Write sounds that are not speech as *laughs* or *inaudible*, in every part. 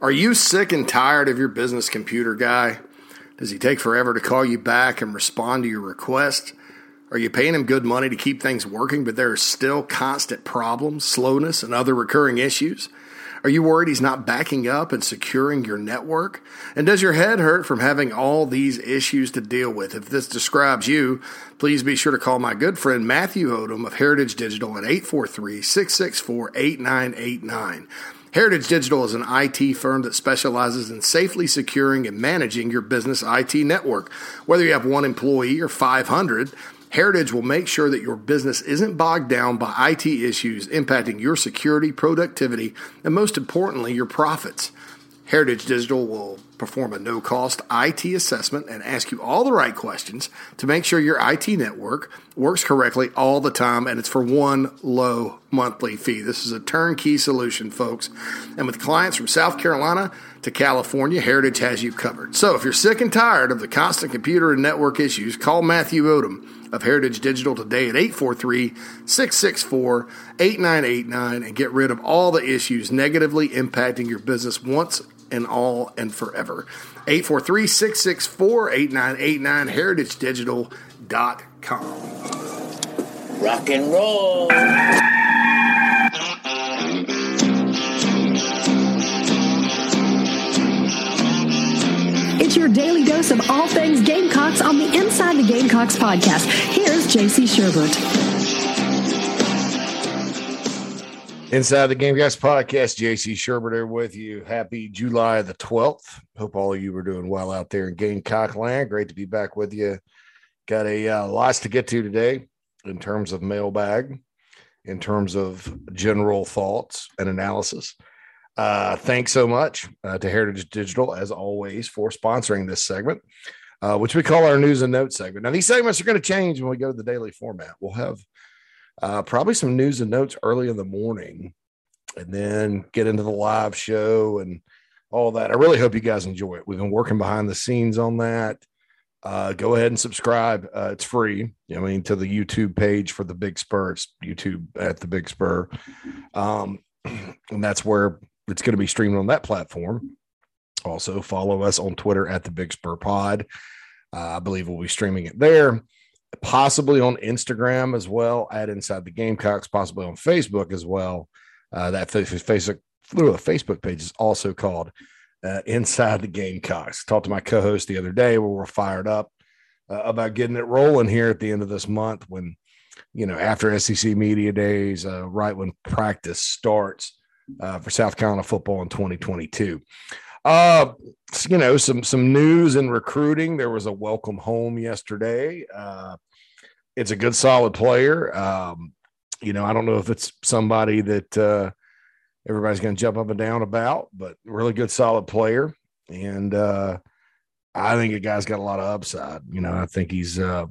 Are you sick and tired of your business computer guy? Does he take forever to call you back and respond to your request? Are you paying him good money to keep things working, but there are still constant problems, slowness, and other recurring issues? Are you worried he's not backing up and securing your network? And does your head hurt from having all these issues to deal with? If this describes you, please be sure to call my good friend Matthew Odom of Heritage Digital at 843 664 8989. Heritage Digital is an IT firm that specializes in safely securing and managing your business IT network. Whether you have one employee or 500, Heritage will make sure that your business isn't bogged down by IT issues impacting your security, productivity, and most importantly, your profits. Heritage Digital will perform a no cost IT assessment and ask you all the right questions to make sure your IT network works correctly all the time and it's for one low monthly fee. This is a turnkey solution, folks. And with clients from South Carolina to California, Heritage has you covered. So if you're sick and tired of the constant computer and network issues, call Matthew Odom of Heritage Digital today at 843 664 8989 and get rid of all the issues negatively impacting your business once and all and forever. 843 664 8989 heritagedigital.com. Rock and roll. It's your daily dose of all things Gamecocks on the Inside the Gamecocks podcast. Here's JC Shurburtt. Inside the Gamecocks podcast, JC here with you. Happy July the 12th. Hope all of you were doing well out there in Gamecock land. Great to be back with you. Got a uh, lots to get to today in terms of mailbag, in terms of general thoughts and analysis. Uh, thanks so much uh, to Heritage Digital, as always, for sponsoring this segment, uh, which we call our news and notes segment. Now, these segments are going to change when we go to the daily format. We'll have uh, probably some news and notes early in the morning and then get into the live show and all that. I really hope you guys enjoy it. We've been working behind the scenes on that. Uh, go ahead and subscribe. Uh, it's free. I mean, to the YouTube page for the Big Spur. It's YouTube at the Big Spur. Um, *clears throat* and that's where it's going to be streamed on that platform. Also, follow us on Twitter at the Big Spur Pod. Uh, I believe we'll be streaming it there, possibly on Instagram as well, at Inside the Gamecocks, possibly on Facebook as well. Uh, that Facebook Facebook page is also called uh, Inside the Gamecocks. Talked to my co-host the other day where we're fired up uh, about getting it rolling here at the end of this month when you know after SEC media days, uh, right when practice starts uh, for South Carolina football in 2022. Uh, you know, some some news in recruiting. There was a welcome home yesterday. Uh, it's a good, solid player. Um, you know, I don't know if it's somebody that uh, everybody's going to jump up and down about, but really good, solid player. And uh, I think the guy's got a lot of upside. You know, I think he's. Uh,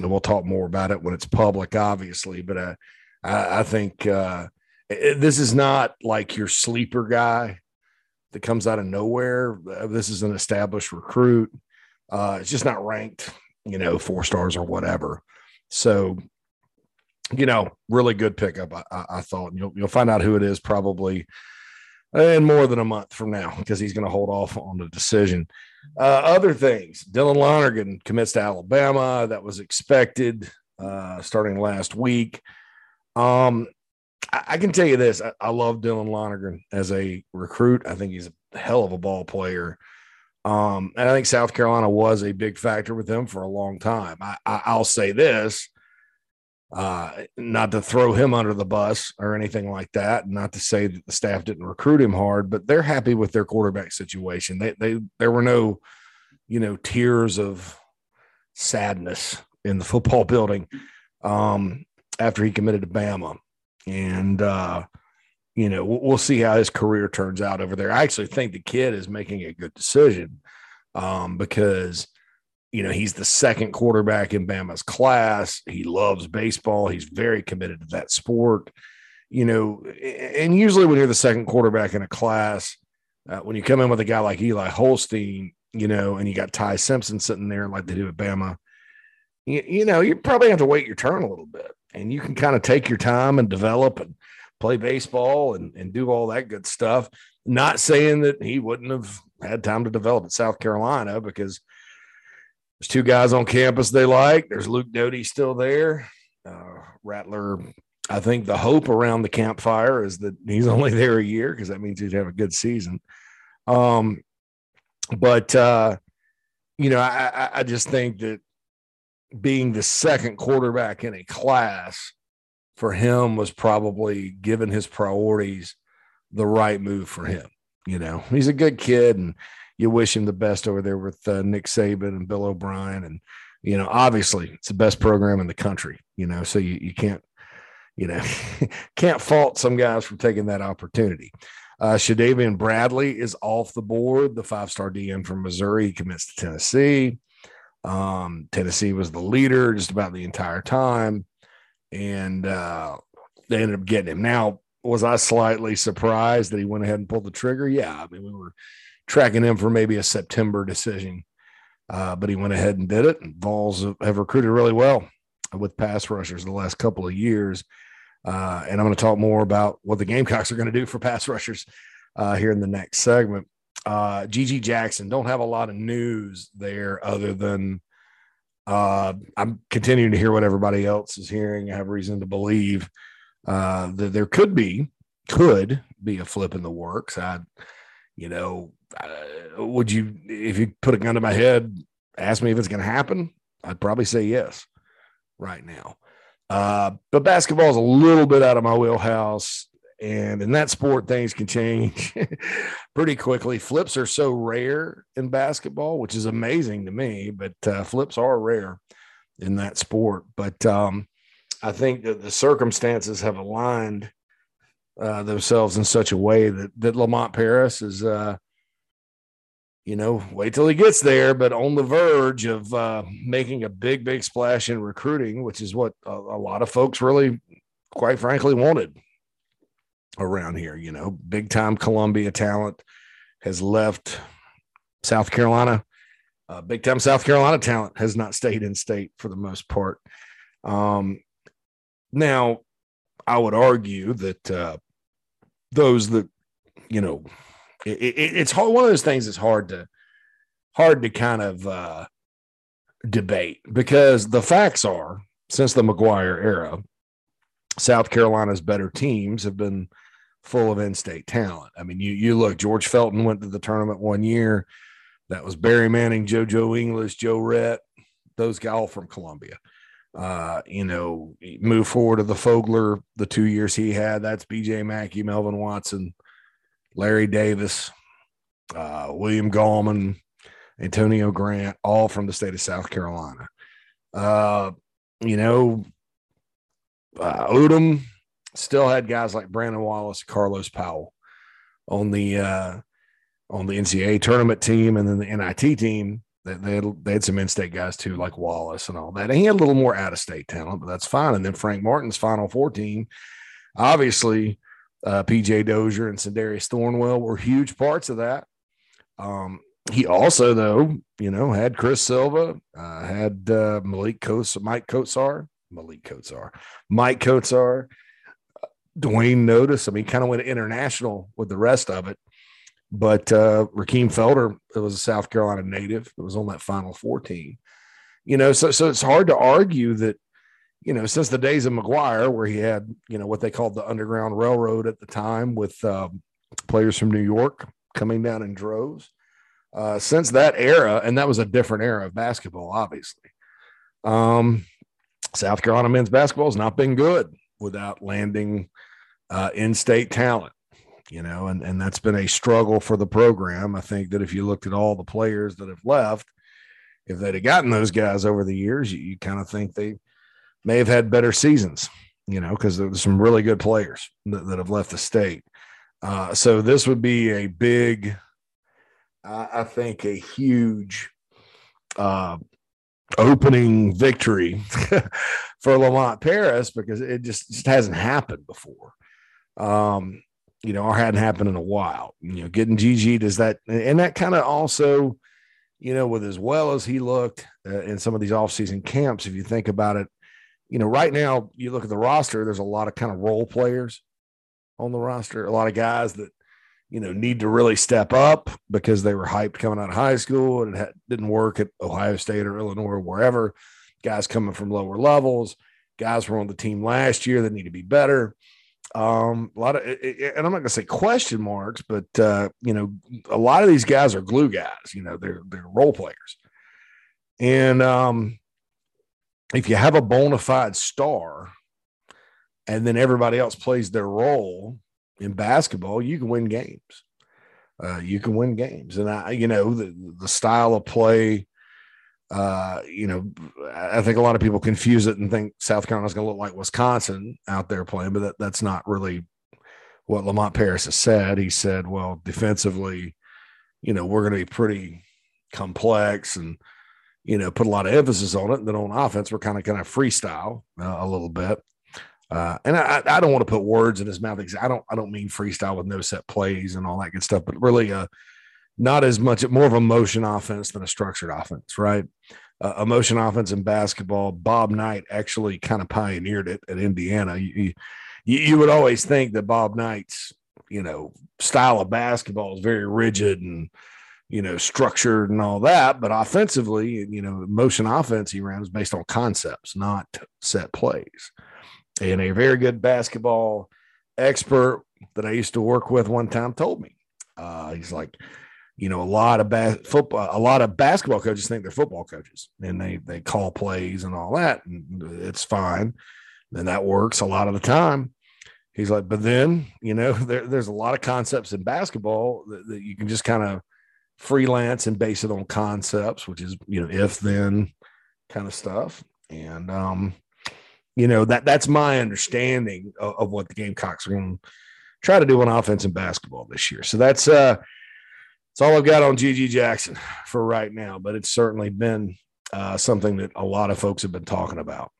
we'll talk more about it when it's public, obviously, but uh, I, I think uh, this is not like your sleeper guy that comes out of nowhere. Uh, this is an established recruit. Uh, it's just not ranked, you know, four stars or whatever. So, you know, really good pickup. I, I, I thought you'll you'll find out who it is probably in more than a month from now because he's going to hold off on the decision. Uh, other things, Dylan Lonergan commits to Alabama. That was expected uh, starting last week. Um, I, can tell you this: I, I, love Dylan Lonergan as a recruit. I think he's a hell of a ball player. Um, and I think South Carolina was a big factor with him for a long time. I, I, will say this, uh, not to throw him under the bus or anything like that, not to say that the staff didn't recruit him hard, but they're happy with their quarterback situation. They, they, there were no, you know, tears of sadness in the football *laughs* building um, after he committed to Bama and uh, you know we'll, see how his career turns out over there. I actually think the kid is making a good decision um, because you know he's the second quarterback in Bama's class. He loves baseball. He's very committed to that sport. You know, and usually when you're the second quarterback in a class, uh, when you come in with a guy like Eli Holstein, you know, and you got Ty Simpson sitting there like they do at Bama, you, you know, you probably have to wait your turn a little bit and you can kind of take your time and develop and play baseball and, and do all that good stuff. Not saying that he wouldn't have had time to develop at South Carolina because there's two guys on campus they like. There's Luke Doty still there. Uh, Rattler, I think the hope around the campfire is that he's *laughs* only there a year because that means he'd have a good season. Um, but uh, you know, I, I just think that being the second quarterback in a class for him was probably given his priorities the right move for him. You know, he's a good kid and you wish him the best over there with uh, Nick Saban and Bill O'Brien. And, you know, obviously it's the best program in the country, you know, so you, you can't, you know, *laughs* can't fault some guys for taking that opportunity. Uh, Chandavian Bradley is off the board, the five star DM from Missouri. He commits to Tennessee. Um, Tennessee was the leader just about the entire time, and uh, they ended up getting him. Now, was I slightly surprised that he went ahead and pulled the trigger? Yeah, I mean, we were tracking him for maybe a September decision, uh, but he went ahead and did it. And Vols have recruited really well with pass rushers the last couple of years. Uh, and I'm going to talk more about what the Gamecocks are going to do for pass rushers uh, here in the next segment. Uh, GG Jackson, don't have a lot of news there other than uh, I'm continuing to hear what everybody else is hearing. I have reason to believe uh, that there could be, could be a flip in the works. I, you know, uh, would you, if you put a gun to my head, ask me if it's going to happen? I'd probably say yes right now. Uh, but basketball is a little bit out of my wheelhouse. And in that sport, things can change *laughs* pretty quickly. Flips are so rare in basketball, which is amazing to me, but uh, flips are rare in that sport. But um, I think that the circumstances have aligned uh, themselves in such a way that, that Lamont Paris is uh, you know, wait till he gets there, but on the verge of uh, making a big, big splash in recruiting, which is what a, a, lot of folks really, quite frankly, wanted around here. You know, big time Columbia talent has left South Carolina. Uh, big time South Carolina talent has not stayed in state for the most part. Um, now, I would argue that uh, those that, you know, it, it, it's hard, one of those things that's hard to hard to kind of uh, debate because the facts are since the McGuire era, South Carolina's better teams have been full of in-state talent. I mean, you you look, George Felton went to the tournament one year. That was Barry Manning, JoJo English, Joe Rhett, those guys all from Columbia. Uh, you know, move forward to the Fogler, the two years he had, that's BJ McKie, Melvin Watson, Larry Davis, uh, William Gallman, Antonio Grant, all from the state of South Carolina. Uh, you know, uh, Odom still had guys like Brandon Wallace, Carlos Powell on the uh, on the NCAA tournament team, and then the NIT team. They, they, had, they had some in-state guys too, like Wallace and all that. And he had a little more out-of-state talent, but that's fine. And then Frank Martin's Final Four team, obviously, uh, PJ Dozier and Sindarius Thornwell were huge parts of that. Um, he also, though, you know, had Chris Silva, uh, had uh, Malik Coates, Maik Kotsar, Malik Kotsar, Maik Kotsar, Duane Notice. I mean, kind of went international with the rest of it. But uh, Rakym Felder, it was a South Carolina native. It was on that Final Four team. You know, so so it's hard to argue that you know, since the days of McGuire, where he had, you know, what they called the Underground Railroad at the time with um, players from New York coming down in droves. Uh, since that era, and that was a different era of basketball, obviously. Um, South Carolina men's basketball has not been good without landing uh, in-state talent, you know, and and that's been a struggle for the program. I think that if you looked at all the players that have left, if they'd have gotten those guys over the years, you, you kind of think they may have had better seasons, you know, because there's some really good players that, that have left the state. Uh, so this would be a big, I, I think, a huge uh, opening victory *laughs* for Lamont Paris because it just, just hasn't happened before. Um, you know, or hadn't happened in a while. You know, getting GG does that, and that kind of also, you know, with as well as he looked uh, in some of these off-season camps, if you think about it, you know, right now you look at the roster, there's a lot of kind of role players on the roster, a lot of guys that, you know, need to really step up because they were hyped coming out of high school and it didn't work at Ohio State or Illinois or wherever. Guys coming from lower levels, guys were on the team last year that need to be better. Um, a lot of, and I'm not going to say question marks, but uh, you know, a lot of these guys are glue guys. You know, they're they're role players, and um, if you have a bona fide star, and then everybody else plays their role in basketball, you can win games. Uh, you can win games, and I, you know, the the style of play uh, you know, I think a lot of people confuse it and think South Carolina's going to look like Wisconsin out there playing, but that, that's not really what Lamont Paris has said. He said, well, defensively, you know, we're going to be pretty complex and, you know, put a lot of emphasis on it. And then on offense, we're kind of kind of freestyle uh, a little bit. Uh, and I, I don't want to put words in his mouth. I don't, I don't mean freestyle with no set plays and all that good stuff, but really, uh, not as much, more of a motion offense than a structured offense, right? Uh, a motion offense in basketball. Bob Knight actually kind of pioneered it at Indiana. You, you, you would always think that Bob Knight's, you know, style of basketball is very rigid and, you know, structured and all that. But offensively, you know, motion offense he ran was based on concepts, not set plays. And a very good basketball expert that I used to work with one time told me, uh, he's like, you know, a lot of bas- football, a lot of basketball coaches think they're football coaches and they they call plays and all that, and it's fine. Then that works a lot of the time. He's like, but then you know, *laughs* there, there's a lot of concepts in basketball that, that you can just kind of freelance and base it on concepts, which is you know, if then kind of stuff. And um, you know, that that's my understanding of, of what the Gamecocks are going to try to do on offense in basketball this year. So that's uh that's all I've got on GG Jackson for right now, but it's certainly been uh, something that a lot of folks have been talking about.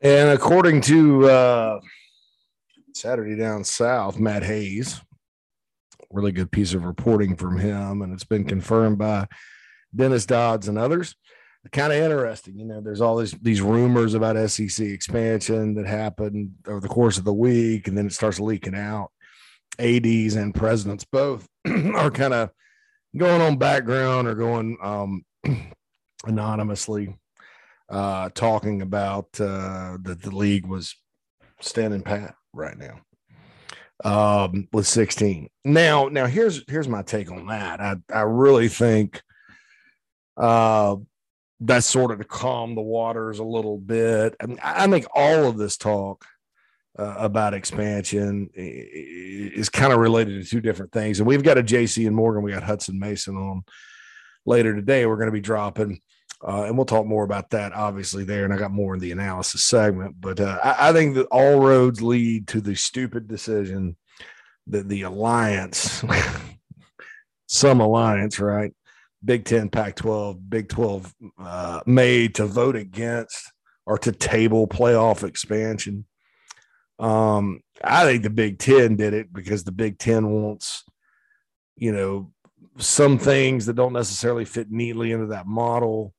And according to uh, Saturday Down South, Matt Hayes, really good piece of reporting from him, and it's been confirmed by Dennis Dodds and others. Kind of interesting, you know. There's all these these rumors about SEC expansion that happened over the course of the week, and then it starts leaking out. ADs and presidents both *clears throat* are kind of going on background or going um, *clears throat* anonymously uh, talking about uh, that the league was standing pat right now um, with 16. Now, now here's here's my take on that. I I really think uh, that's sort of to calm the waters a little bit. I, mean, I think all of this talk uh, about expansion is kind of related to two different things. And we've got a JC and Morgan, we got Hudson Mason on later today. We're going to be dropping, uh, and we'll talk more about that obviously there. And I got more in the analysis segment, but uh, I, I, think that all roads lead to the stupid decision that the alliance, *laughs* some alliance, right? Big 10, Pac 12, Big 12 uh, made to vote against or to table playoff expansion um, I think the Big Ten did it because the Big Ten wants, you know, some things that don't necessarily fit neatly into that model.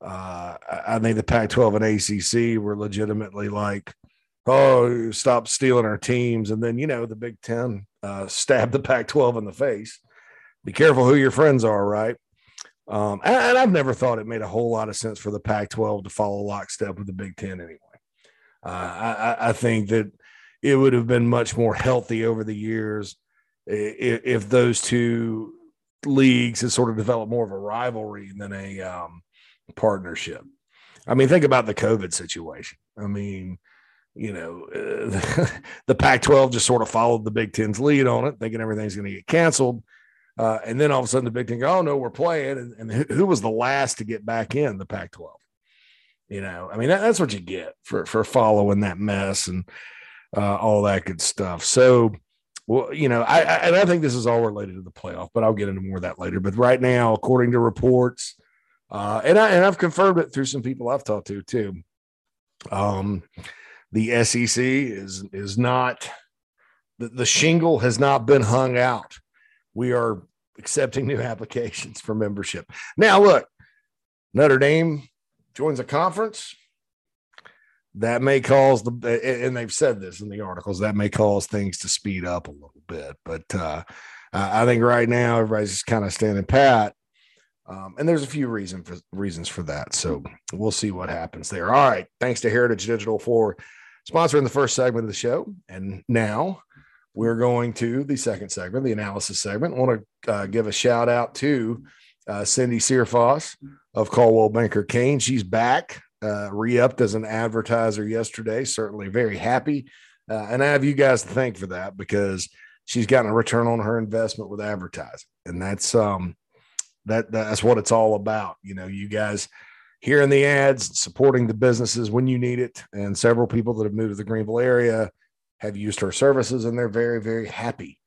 Uh, I think the Pac 12 and ACC were legitimately like, oh, stop stealing our teams. And then, you know, the Big Ten uh, stabbed the Pac 12 in the face. Be careful who your friends are, right? Um, and, and, I've never thought it made a whole lot of sense for the Pac 12 to follow lockstep with the Big Ten anyway. Uh, I, I, think that it would have been much more healthy over the years if, if those two leagues had sort of developed more of a rivalry than a um, partnership. I mean, think about the COVID situation. I mean, you know, uh, *laughs* the Pac 12 just sort of followed the Big Ten's lead on it, thinking everything's going to get canceled. Uh, and then all of a sudden the Big go, oh, no, we're playing. And, and who, who was the last to get back in the Pac 12? You know, I mean, that, that's what you get for, for following that mess. And, uh, all that good stuff. So, well, you know, I, I, and I think this is all related to the playoff, but I'll get into more of that later. But right now, according to reports, uh, and I and I've confirmed it through some people I've talked to too. Um, the SEC is is not the, the shingle has not been hung out. We are accepting new *laughs* applications for membership. Now, look, Notre Dame joins a conference. That may cause the and they've said this in the articles that may cause things to speed up a little bit but uh, i think right now everybody's just kind of standing pat. Um, and there's a few reason for reasons for that so we'll see what happens there. All right thanks to heritage digital for sponsoring the first segment of the show and now we're going to the second segment the analysis segment i want to uh, give a shout out to uh, cindy searfoss of Coldwell Banker Caine. she's back uh, re-upped as an advertiser yesterday. Certainly very happy, uh, and I have you guys to thank for that because she's gotten a return on her investment with advertising, and that's um that that's what it's all about. You know, you guys hearing the ads, supporting the businesses when you need it, and several people that have moved to the Greenville area have used her services, and they're very very happy.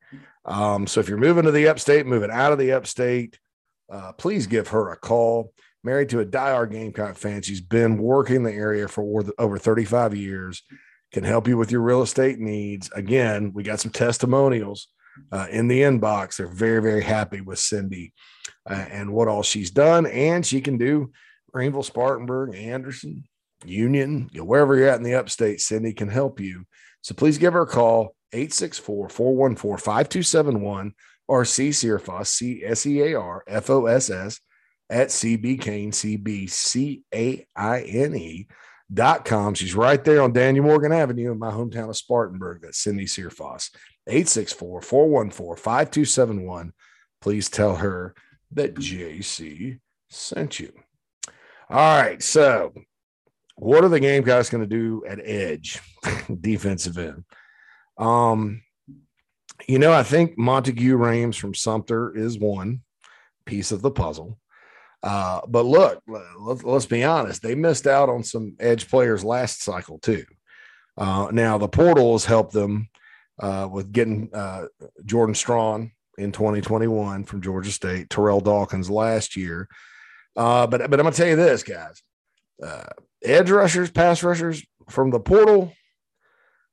Um, so if you're moving to the upstate, moving out of the upstate, uh, please give her a call married to a diehard Gamecock fan. She's been working the area for over 35 years, can help you with your real estate needs. Again, we got some testimonials uh, in the inbox. They're very, very happy with Cindy uh, and what all she's done. And she can do Greenville, Spartanburg, Anderson, Union, wherever you're at in the upstate, Cindy can help you. So please give her a call, 864 414 5271 or C Searfoss, C S E A R F O S S at CB Caine, CB C A I N E dot com. She's right there on Daniel Morgan Avenue in my hometown of Spartanburg. That's Cindy Searfoss, 864 414 5271. Please tell her that JC sent you. All right. So, what are the Gamecocks going to do at edge, *laughs* defensive end? Um, you know, I think Monteque Rhames from Sumter is one piece of the puzzle. Uh, but look, let's, let's be honest, they missed out on some edge players last cycle too. Uh, now the portal has helped them uh, with getting uh, Jordan Strong in 2021 from Georgia State, Terrell Dawkins last year. Uh, but but I'm gonna tell you this, guys, uh, edge rushers, pass rushers from the portal,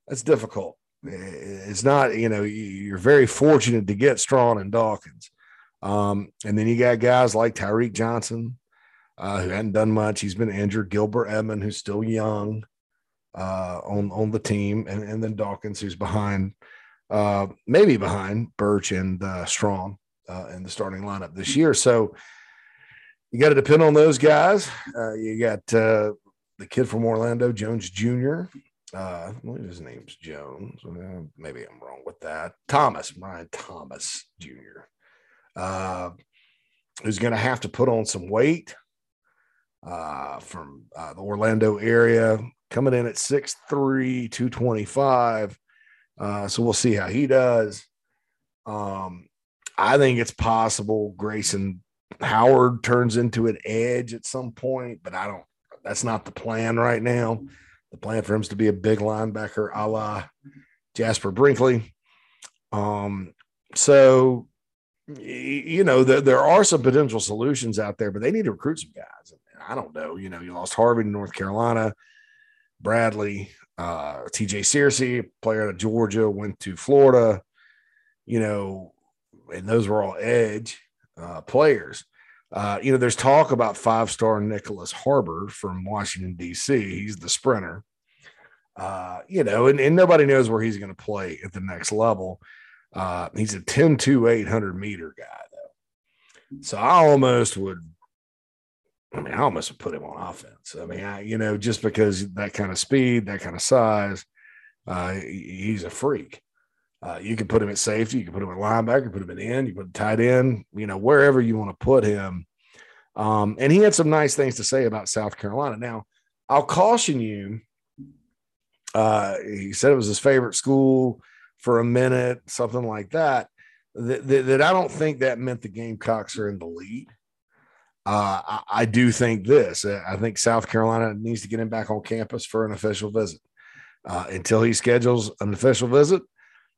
that's difficult. It's not, you know, you're very fortunate to get Strong and Dawkins. Um, and then you got guys like Tyreek Johnson, uh, who hadn't done much. He's been injured. Gilbert Edmond, who's still young uh, on on the team, and, and then Dawkins, who's behind, uh, maybe behind Birch and uh, Strong uh, in the starting lineup this year. So you got to depend on those guys. Uh, you got uh, the kid from Orlando, Jones Jr. Uh, what his name's Jones. Uh, maybe I'm wrong with that. Thomas, Brian Thomas Jr uh, who's going to have to put on some weight uh, from uh, the Orlando area, coming in at 6'3, 225. Uh, so we'll see how he does. Um, I think it's possible Grayson Howard turns into an edge at some point, but I don't, that's not the plan right now. The plan for him is to be a big linebacker a la Jasper Brinkley. Um, so you know, the, there are some potential solutions out there, but they need to recruit some guys. I don't know. You know, you lost Harvey to North Carolina, Bradley, uh, TJ Searcy, player out of Georgia, went to Florida, you know, and those were all edge uh, players. Uh, you know, there's talk about five star Nyckoles Harbor from Washington, D.C. He's the sprinter. Uh, you know, and, and nobody knows where he's going to play at the next level. Uh, he's a 10 to 800 meter guy, though. So I almost would, I mean, I almost would put him on offense. I mean, I, you know, just because that kind of speed, that kind of size, uh, he's a freak. Uh, you can put him at safety, you can put him at linebacker, put him at end, you put him tight end, you know, wherever you want to put him. Um, and he had some nice things to say about South Carolina. Now, I'll caution you. Uh, he said it was his favorite school for a minute, something like that, that, that, that I don't think that meant the Gamecocks are in the lead. Uh, I, I, do think this. I think South Carolina needs to get him back on campus for an official visit. Uh, until he schedules an official visit,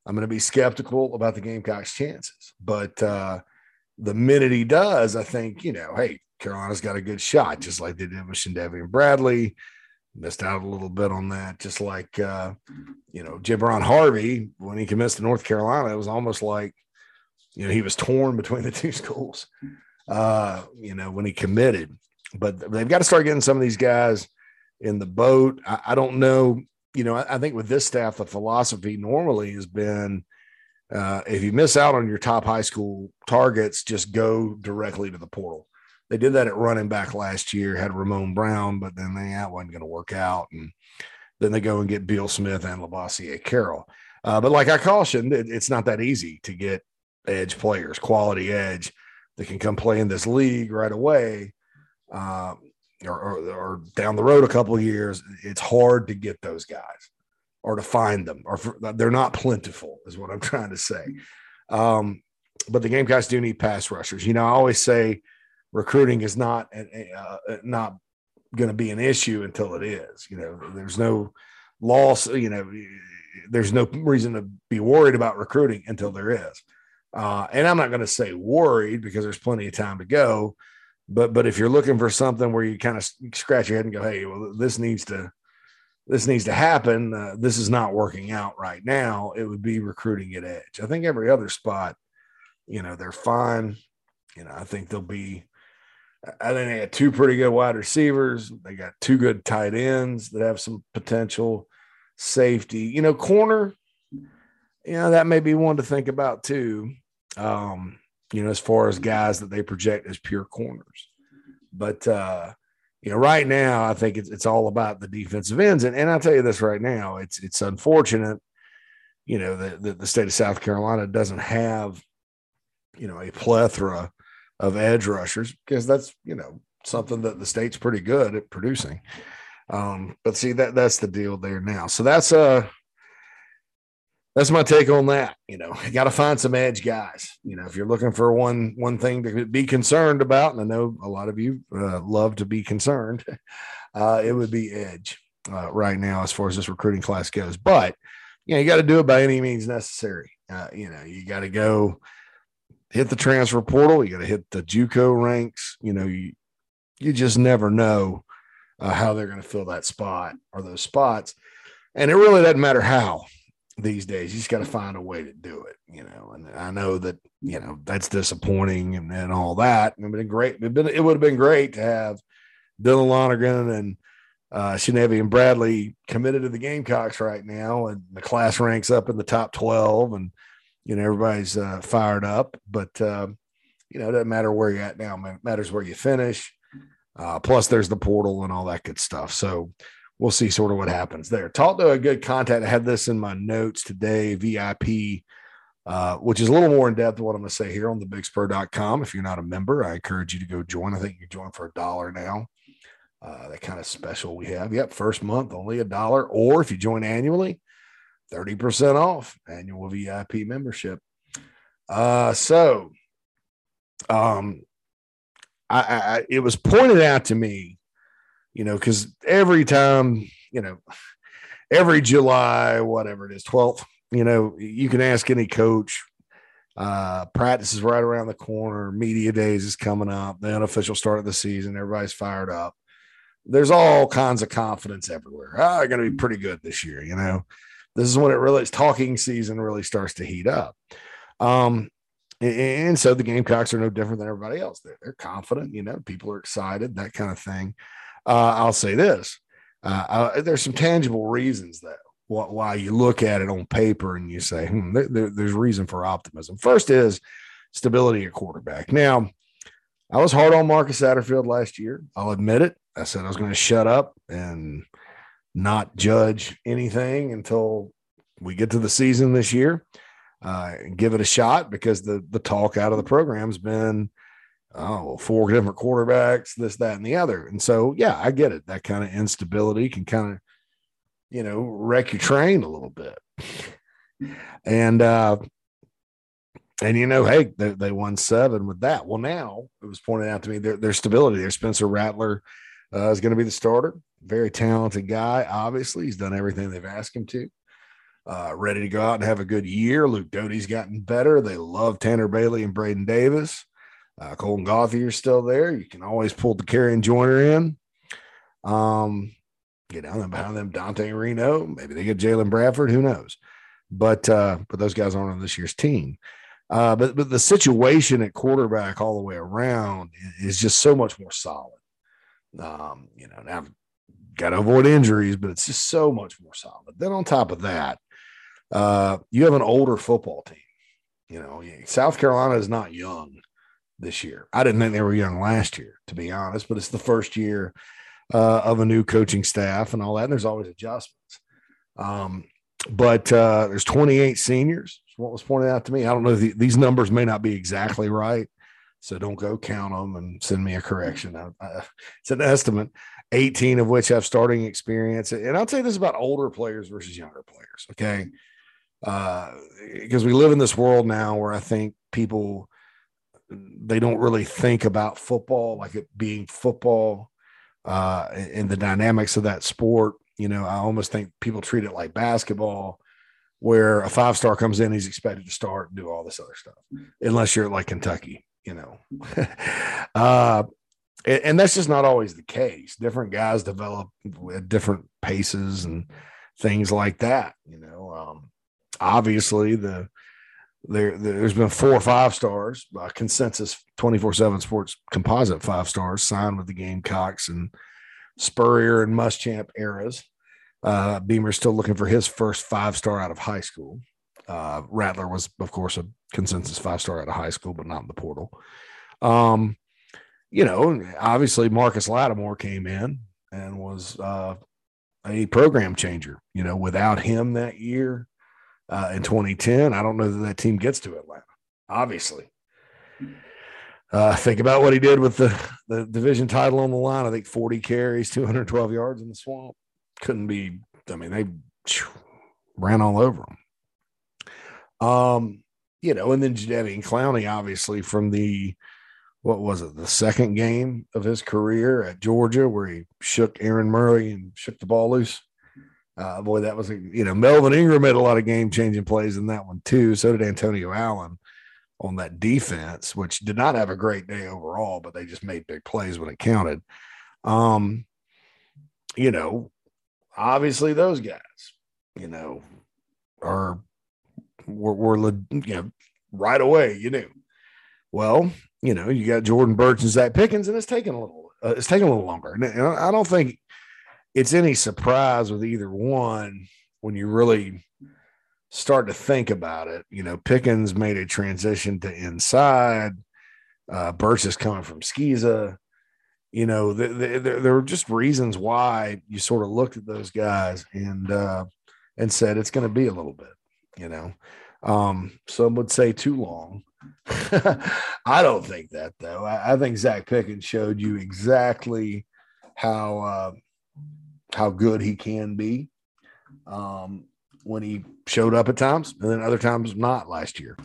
I'm going to be skeptical about the Gamecocks' chances. But uh, the minute he does, I think, you know, hey, Carolina's got a good shot, just like they did with Chandavian Bradley missed out a little bit on that. Just like uh, you know, Jibron Harvey when he commits to North Carolina, it was almost like you know he was torn between the *laughs* two schools. Uh, you know, when he committed, but they've got to start getting some of these guys in the boat. I, I don't know. You know, I, I, think with this staff, the philosophy normally has been uh, if you miss out on your top high school targets, just go directly to the portal. They did that at running back last year, had Ramon Brown, but then they, that wasn't going to work out. And then they go and get Beal-Smith and Lovasea Carroll. Uh, but like I cautioned, it, it's not that easy to get edge players, quality edge that can come play in this league right away. Uh, or, or, or, down the road a couple years, it's hard to get those guys or to find them, or for, they're not plentiful, is what I'm *laughs* trying to say. Um, but the Gamecocks do need pass rushers. You know, I always say recruiting is not uh, not going to be an issue until it is. You know, there's no loss. You know, there's no reason to be worried about recruiting until there is. Uh, and I'm not going to say worried because there's plenty of time to go. But but if you're looking for something where you kind of scratch your head and go, hey, well, this needs to this needs to happen. Uh, this is not working out right now. It would be recruiting at edge. I think every other spot, you know, they're fine. You know, I think they'll be. I think they had two pretty good wide receivers. They got two good tight ends that have some potential safety. You know, corner, you know, that may be one to think about too. Um, you know, as far as guys that they project as pure corners. But uh, you know, right now I think it's it's all about the defensive ends. And and I'll tell you this right now, it's it's unfortunate, you know, that the, the state of South Carolina doesn't have, you know, a plethora of edge rushers because that's, you know, something that the state's pretty good at producing. Um, but see that that's the deal there now. So that's uh that's my take on that. You know, you got to find some edge guys. You know, if you're looking for one one thing to be concerned about, and I know a lot of you uh, love to be concerned, *laughs* uh, it would be edge uh, right now as far as this recruiting class goes. But you know, you got to do it by any means necessary. Uh, you know, you got to go hit the transfer portal. You got to hit the JUCO ranks. You know, you you just never know uh, how they're going to fill that spot or those spots, and it really doesn't matter how these days. You just got to find a way to do it, you know. And I know that you know that's disappointing and, and all that. It been great. It, been, it would have been great to have Dylan Lonergan and uh, and Bradley committed to the Gamecocks right now, and the class ranks up in the top twelve, and you know everybody's uh, fired up. But uh, you know it doesn't matter where you're at now; it matters where you finish. Uh, plus, there's the portal and all that good stuff. So we'll see sort of what happens there. Talk to a good contact. I had this in my notes today, VIP, uh, which is a little more in depth what I'm going to say here on the bigspur.com. If you're not a member, I encourage you to go join. I think you join for a dollar now. Uh, that kind of special we have. Yep, first month only a dollar, or if you join annually, 30% off annual VIP membership. Uh, so um I, I it was pointed out to me you know, because every time, you know, every July, whatever it is, 12th, you know, you can ask any coach. Uh, practice is right around the corner. Media days is coming up. The unofficial start of the season. Everybody's fired up. There's all kinds of confidence everywhere. They're going to be pretty good this year. You know, this is when it really, it's talking season really starts to heat up. Um, and so the Gamecocks are no different than everybody else. They're, they're confident, you know, people are excited, that kind of thing. Uh, I'll say this: uh, uh, there's some tangible reasons though why you look at it on paper and you say, hmm, there, there, there's reason for optimism. First is stability at quarterback. Now, I was hard on Marcus Satterfield last year. I'll admit it. I said I was going to shut up and not judge anything until we get to the season this year. Uh, give it a shot because the the talk out of the program has been oh, four different quarterbacks, this, that, and the other. And so, yeah, I get it. That kind of instability can kind of, you know, wreck your train a little bit. And, uh, and you know, hey, they, they won seven with that. Well, now it was pointed out to me their, their stability. Their Spencer Rattler uh, is going to be the starter. Very talented guy. Obviously, he's done everything they've asked him to. Uh, ready to go out and have a good year. Luke Doty's gotten better. They love Tanner Bailey and Braden Davis. Uh, Colton Gauthier's still there. You can always pull the Dakereon Joyner in. Um, get down behind them, Dante Reno. Maybe they get Jalen Bradford. Who knows? But uh, but those guys aren't on this year's team. Uh, but but the situation at quarterback all the way around is just so much more solid. Um, you know, now got to avoid injuries, but it's just so much more solid. Then on top of that, uh, you have an older football team. You know, South Carolina is not young this year. I didn't think they were young last year, to be honest, but it's the first year uh, of a new coaching staff and all that. And there's always adjustments. Um, but uh, there's 28 seniors. What was pointed out to me. I don't know. The, these numbers may not be exactly right, so don't go count them and send me a correction. I, I, it's an estimate. 18 of which have starting experience, and I'll tell you this about older players versus younger players. Okay, because uh, we live in this world now where I think people they don't really think about football like it being football uh, and the dynamics of that sport. You know, I almost think people treat it like basketball, where a five star comes in, he's expected to start and do all this other stuff, unless you're like Kentucky, you know. *laughs* uh, and, and, that's just not always the case. Different guys develop at different paces and things like that, you know. Um, obviously, the there, there's been four five stars, uh, consensus 24 7 sports composite five stars signed with the Gamecocks and Spurrier and Muschamp eras. Uh, Beamer's still looking for his first five star out of high school. Uh, Rattler was, of course, a consensus five star out of high school, but not in the portal. Um, you know, obviously Marcus Lattimore came in and was uh, a program changer. You know, without him that year, uh, in 2010. I don't know that that team gets to Atlanta, obviously. Uh, think about what he did with the, the division title on the line. I think 40 carries, 212 yards in the swamp. Couldn't be, I mean, they ran all over him. Um, you know, and then I and Clowney, obviously, from the, what was it, the second game of his career at Georgia, where he shook Aaron Murray and shook the ball loose. Uh, boy, that was a, you know, Melvin Ingram made a lot of game changing plays in that one too. So did Antonio Allen on that defense, which did not have a great day overall, but they just made big plays when it counted. Um, you know, obviously those guys, you know, are were, were you know right away. You knew. Well, you know, you got Jordan Burch and Zach Pickens, and it's taking a little. Uh, it's taking a little longer, and I don't think it's any surprise with either one when you really start to think about it. You know, Pickens made a transition to inside. Uh, Burch is coming from Skeeza. You know, the, the, the, there were just reasons why you sort of looked at those guys and uh, and said it's going to be a little bit. You know, um, some would say too long. *laughs* I don't think that though. I, I, think Zach Pickens showed you exactly how uh, how good he can be um, when he showed up at times, and then other times not last year.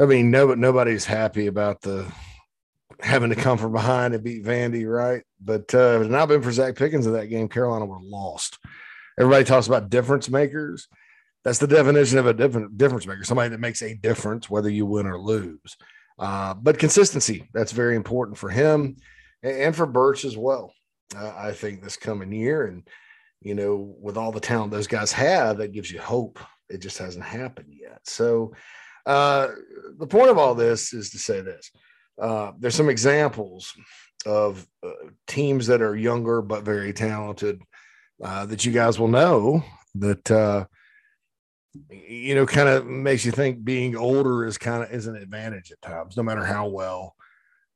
I mean, no, nobody's happy about the having to come from behind and beat Vandy, right? But uh, if it had not been for Zach Pickens in that game, Carolina would have lost. Everybody talks about difference makers. That's the definition of a difference maker. Somebody that makes a difference, whether you win or lose. Uh, but consistency, that's very important for him and for Burch as well uh, I think, this coming year. And, you know, with all the talent those guys have, that gives you hope. It just hasn't happened yet. So, uh, the point of all this is to say this uh, there's some examples of uh, teams that are younger but very talented uh, that you guys will know that uh, you know kind of makes you think being older is kind of is an advantage at times no matter how well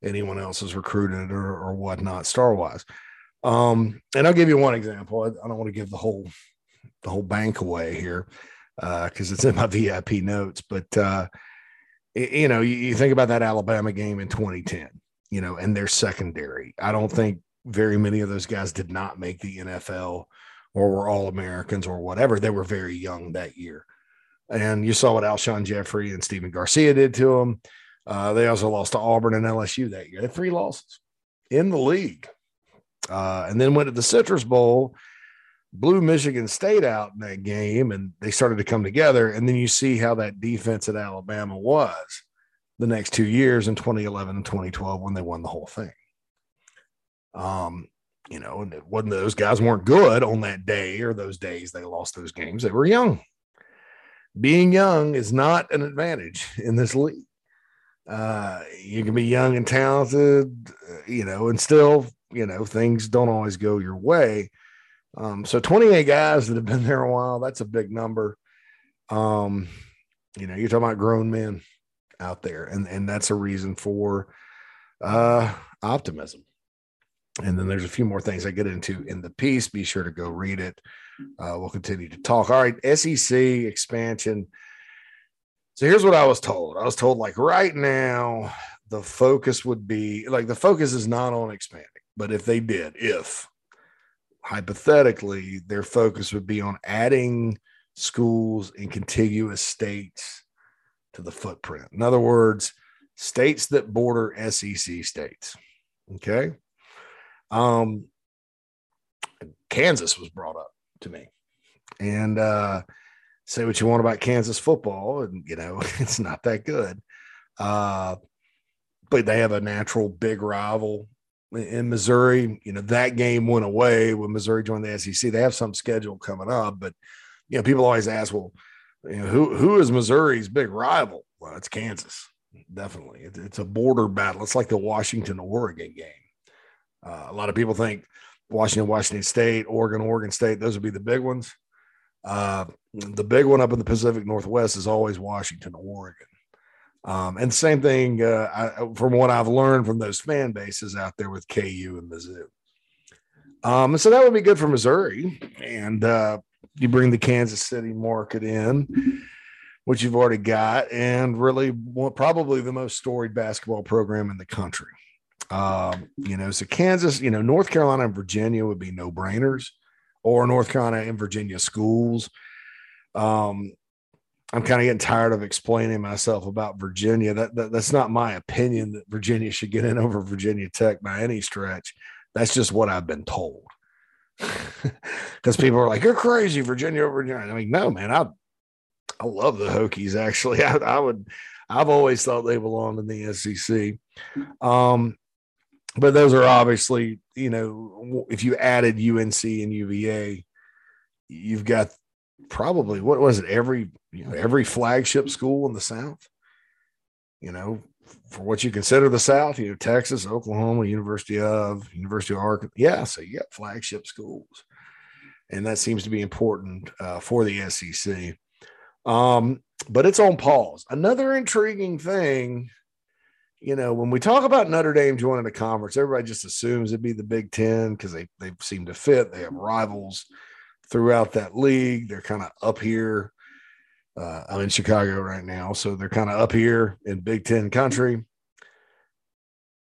anyone else is recruited or, or whatnot star wise um, and I'll give you one example. I, I don't want to give the whole the whole bank away here uh, because uh, it's in my *laughs* VIP notes. But uh, you know, you, you, think about that Alabama game in 2010, you know, and their secondary. I don't think very many of those guys did not make the NFL or were all Americans or whatever. They were very young that year. And you saw what Alshon Jeffery and Stephen Garcia did to them. Uh, they also lost to Auburn and LSU that year. They had three losses in the league uh, and then went to the Citrus Bowl, blew Michigan State out in that game, and they started to come together. And then you see how that defense at Alabama was the next two years in 2011 and 2012 when they won the whole thing. Um, you know, and it wasn't those guys weren't good on that day or those days they lost those games. They were young. Being young is not an advantage in this league. Uh, you can be young and talented, uh, you know, and still you know, things don't always go your way. Um, so 28 guys that have been there a while, that's a big number. Um, you know, you're talking about grown men out there, and, and that's a reason for uh, optimism. And then there's a few more things I get into in the piece. Be sure to go read it. Uh, we'll continue to talk. All right, SEC expansion. So here's what I was told. I was told like right now the focus would be like the focus is not on expanding, but if they did, if hypothetically their focus would be on adding schools in contiguous states to the footprint. In other words, states that border SEC states. Okay. Um, Kansas was brought up to me. And uh, say what you want about Kansas football, and you know, *laughs* it's not that good. Uh, but they have a natural big rival in Missouri. You know, that game went away when Missouri joined the SEC. They have some schedule coming up, but you know, people always ask, well, you know, who who is Missouri's big rival? Well, it's Kansas. Definitely, it, it's a border battle. It's like the Washington Oregon game. Uh, a lot of people think Washington, Washington State, Oregon, Oregon State. Those would be the big ones. Uh, the big one up in the Pacific Northwest is always Washington, Oregon. Um, and same thing uh, I, from what I've learned from those fan bases out there with KU and Mizzou. Um, so that would be good for Missouri. And uh, you bring the Kansas City market in, which you've already got, and really well, probably the most storied basketball program in the country. Um, you know, so Kansas, you know, North Carolina and Virginia would be no brainers, or North Carolina and Virginia schools. Um, I'm kind of getting tired of explaining myself about Virginia. That, that, that's not my opinion that Virginia should get in over Virginia Tech by any stretch. That's just what I've been told. *laughs* Because people are like, "You're crazy, Virginia over Virginia." I mean, no, man. I I love the Hokies. Actually, *laughs* I, I would. I've always thought they belonged in the SEC. Um, but those are obviously, you know, if you added UNC and UVA, you've got probably what was it every you know every flagship school in the South. You know, for what you consider the South, you know, Texas, Oklahoma, University of University of Arkansas. Yeah, so you got flagship schools, and that seems to be important uh, for the SEC. Um, but it's on pause. Another intriguing thing you know, when we talk about Notre Dame joining a conference, everybody just assumes it'd be the Big Ten because they they seem to fit. They have rivals throughout that league. They're kind of up here. Uh, I'm in Chicago right now, so they're kind of up here in Big Ten country.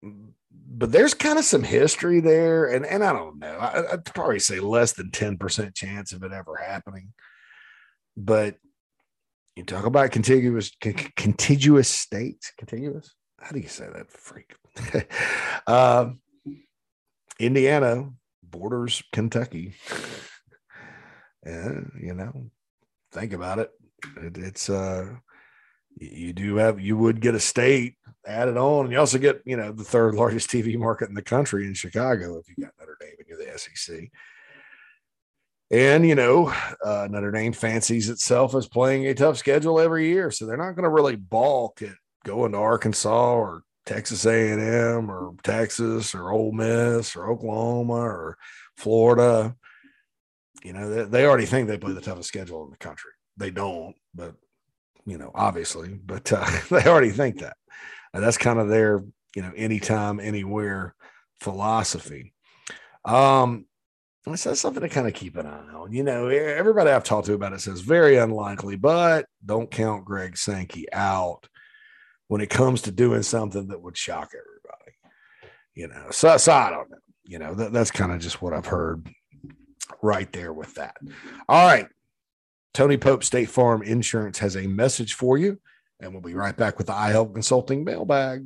But there's kind of some history there, and and I don't know. I, would probably say less than ten percent chance of it ever happening. But you talk about contiguous c- contiguous states, contiguous how do you say that freak? uh, *laughs* Indiana borders Kentucky. *laughs* and you know, think about it. it it's uh you do have you would get a state added on, and you also get you know the third largest TV market in the country in Chicago if you got Notre Dame and you're the SEC. And you know, uh, Notre Dame fancies itself as playing a tough schedule every year, so they're not going to really balk at going to Arkansas or Texas A&M or Texas or Ole Miss or Oklahoma or Florida. You know, they, they already think they play the toughest schedule in the country. They don't, but you know, obviously, but uh, *laughs* they already think that. That's kind of their, you know, anytime, anywhere philosophy. Um, so that's something to kind of keep an eye on. You know, everybody I've talked to about it says very unlikely, but don't count Greg Sankey out when it comes to doing something that would shock everybody. You know, so, so I don't know. You know, that, that's kind of just what I've heard right there with that. All right. Tony Pope State Farm Insurance has a message for you, and we'll be right back with the iHelp Consulting mailbag.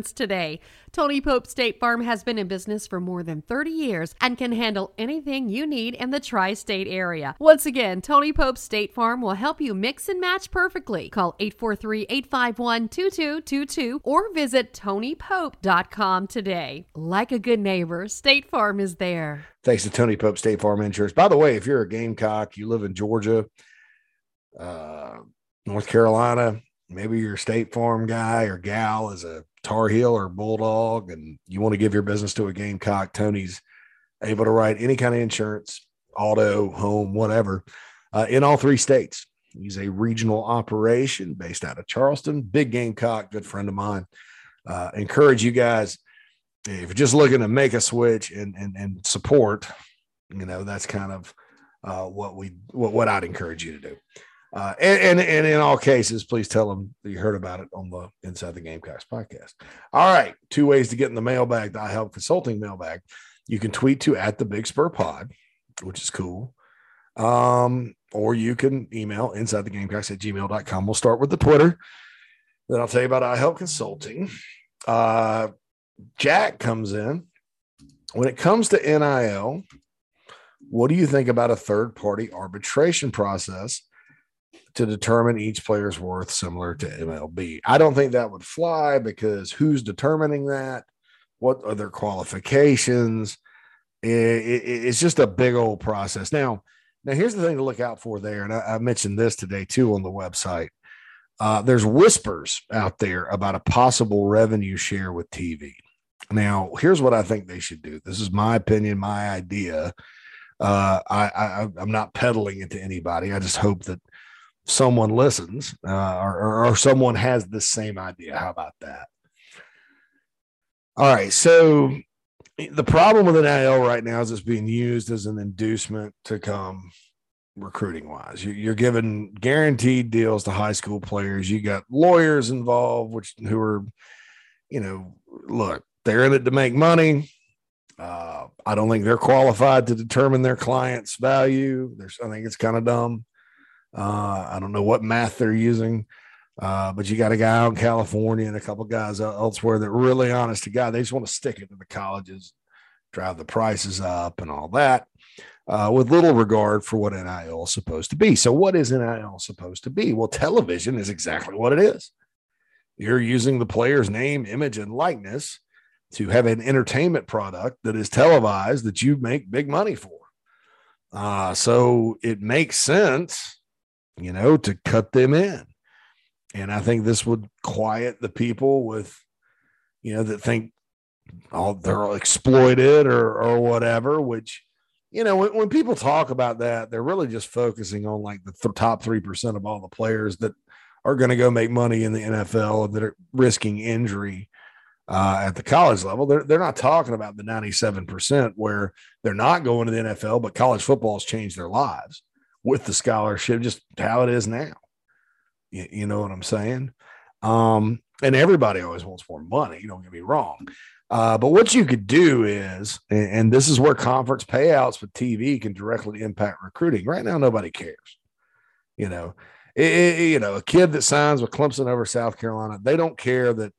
today. Tony Pope State Farm has been in business for more than 30 years and can handle anything you need in the tri state area. Once again, Tony Pope State Farm will help you mix and match perfectly. Call 843 851 2222 or visit TonyPope.com today. Like a good neighbor, State Farm is there. Thanks to Tony Pope State Farm Insurance. By the way, if you're a Gamecock, you live in Georgia, uh, North Carolina, maybe you're a State Farm guy or gal is a Tar Heel or Bulldog, and you want to give your business to a Gamecock, Tony's able to write any kind of insurance, auto, home, whatever, uh, in all three states. He's a regional operation based out of Charleston. Big Gamecock, good friend of mine. Uh, encourage you guys if you're just looking to make a switch and and, and support, you know that's kind of uh, what we what, what I'd encourage you to do. Uh, and, and, and in all cases, please tell them that you heard about it on the Inside the Gamecocks podcast. All right, two ways to get in the mailbag, the I Help Consulting mailbag. You can tweet to at the Big Spur Pod, which is cool. Um, or you can email inside the gamecocks at gmail.com. We'll start with the Twitter. Then I'll tell you about I Help Consulting. Uh, Jack comes in. When it comes to NIL, what do you think about a third party arbitration process to determine each player's worth similar to MLB? I don't think that would fly because who's determining that? What are their qualifications? It, it, it's just a big old process. Now, now here's the thing to look out for there, and I, I mentioned this today too on the website. Uh, there's whispers out there about a possible revenue share with TV. Now, here's what I think they should do. This is my opinion, my idea. Uh, I, I I'm not peddling it to anybody. I just hope that someone listens uh, or, or someone has the same idea. How about that? All right. So the problem with NIL right now is it's being used as an inducement to come recruiting wise. You're giving guaranteed deals to high school players. You got lawyers involved, which who are, you know, look, they're in it to make money. Uh, I don't think they're qualified to determine their client's value. There's, I think it's kind of dumb. Uh, I don't know what math they're using, uh, but you got a guy out in California and a couple guys elsewhere that really, honest to God, they just want to stick it to the colleges, drive the prices up, and all that, uh, with little regard for what NIL is supposed to be. So, what is NIL supposed to be? Well, television is exactly what it is. You're using the player's name, image, and likeness to have an entertainment product that is televised that you make big money for. Uh, so it makes sense, you know, to cut them in. And I think this would quiet the people with, you know, that think oh, they're exploited or or whatever, which, you know, when, when people talk about that, they're really just focusing on like the th- top 3% of all the players that are going to go make money in the NFL that are risking injury uh, at the college level. They're, they're not talking about the 97% where they're not going to the NFL, but college football has changed their lives with the scholarship, just how it is now. You, you know what I'm saying? Um, and everybody always wants more money. Don't get me wrong. Uh, but what you could do is, and, and this is where conference payouts with TV can directly impact recruiting. Right now, nobody cares. You know, it, it, you know, a kid that signs with Clemson over South Carolina, they don't care that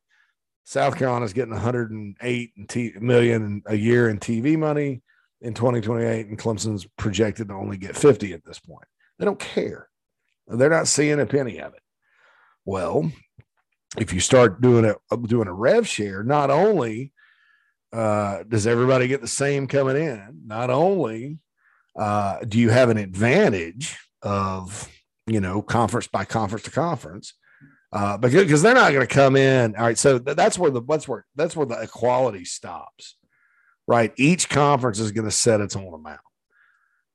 South Carolina's getting 108 million a year in TV money in 2028, and Clemson's projected to only get 50 at this point. They don't care. They're not seeing a penny of it. Well, if you start doing a doing a rev share, not only uh, does everybody get the same coming in, not only uh, do you have an advantage of you know conference by conference to conference, uh, because they're not going to come in. All right, so th- that's where the that's where that's where the equality stops, right? Each conference is going to set its own amount,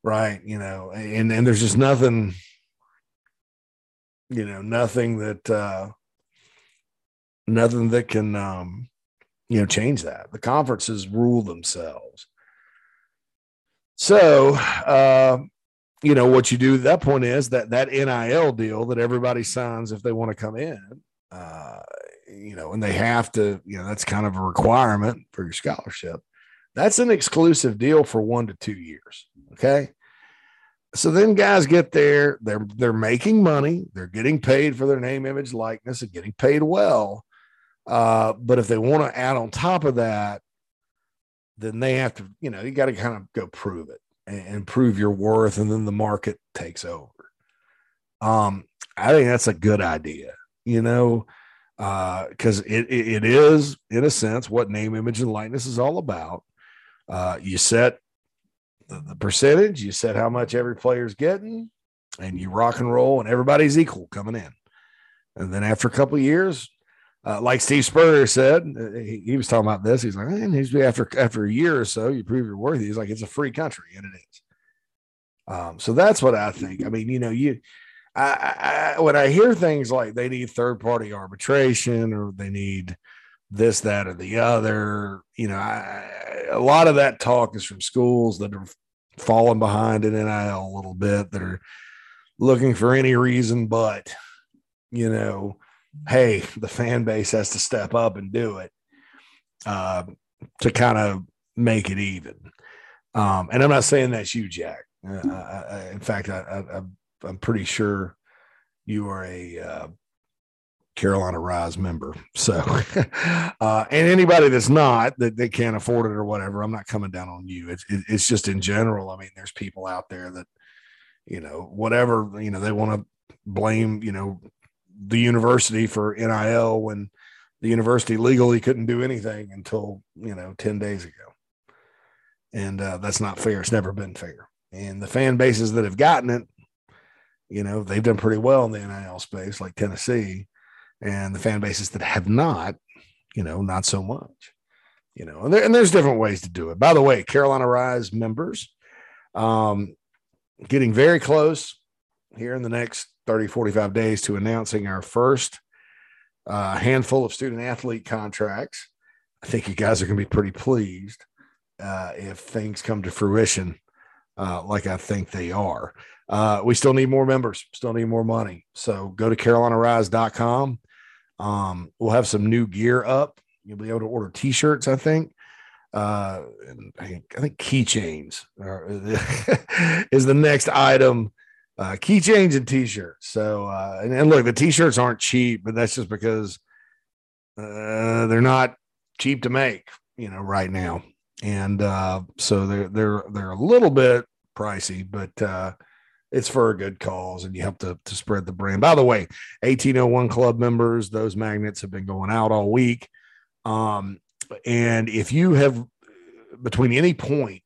right? You know, and and there's just nothing, you know, nothing that uh, nothing that can um, you know change that. The conferences rule themselves. So, uh, you know what you do at that point is that that NIL deal that everybody signs if they want to come in, uh, you know, and they have to, you know, that's kind of a requirement for your scholarship. That's an exclusive deal for one to two years. Okay. So then guys get there, they're they're making money, they're getting paid for their name, image, likeness, and getting paid well. Uh, but if they want to add on top of that, then they have to, you know, you got to kind of go prove it and, and, prove your worth, and then the market takes over. Um, I think that's a good idea, you know, because uh, it, it, it is, in a sense, what name, image, and likeness is all about. Uh, you set the, the percentage, you set how much every player's getting, and you rock and roll, and everybody's equal coming in. And then after a couple years, uh, like Steve Spurrier said, uh, he, he, was talking about this. He's like, he's after after a year or so, you prove you're worthy. He's like, it's a free country, and it is. Um, so that's what I think. I mean, you know, you, I, I when I hear things like they need third party arbitration or they need this, that, or the other, you know, I, a lot of that talk is from schools that are falling behind in NIL a little bit that are looking for any reason but, you know, hey, the fan base has to step up and do it uh, to kind of make it even. Um, and I'm not saying that's you, Jack. Uh, I, I, in fact, I, am pretty sure you are a uh, Carolina Rise member. So, *laughs* uh, and anybody that's not that they can't afford it or whatever, I'm not coming down on you. It's it, it's just in general. I mean, there's people out there that you know whatever you know they want to blame you know the university for NIL when the university legally couldn't do anything until you know 10 days ago and uh, that's not fair it's never been fair and the fan bases that have gotten it you know they've done pretty well in the nil space like tennessee and the fan bases that have not you know not so much you know and, there, and there's different ways to do it by the way carolina rise members um getting very close here in the next 30, 45 days to announcing our first uh, handful of student athlete contracts. I think you guys are going to be pretty pleased uh, if things come to fruition uh, like I think they are. Uh, we still need more members, still need more money. So go to carolinarise.com. Um, we'll have some new gear up. You'll be able to order t shirts, I think. Uh, I think, I think keychains *laughs* is the next item uh, keychains and t-shirts. So, uh, and, and, look, the t-shirts aren't cheap, but that's just because uh, they're not cheap to make, you know, right now. And uh, so they're they're they're a little bit pricey, but uh, it's for a good cause, and you help to to spread the brand. By the way, 1801 Club members, those magnets have been going out all week. Um, and if you have between any point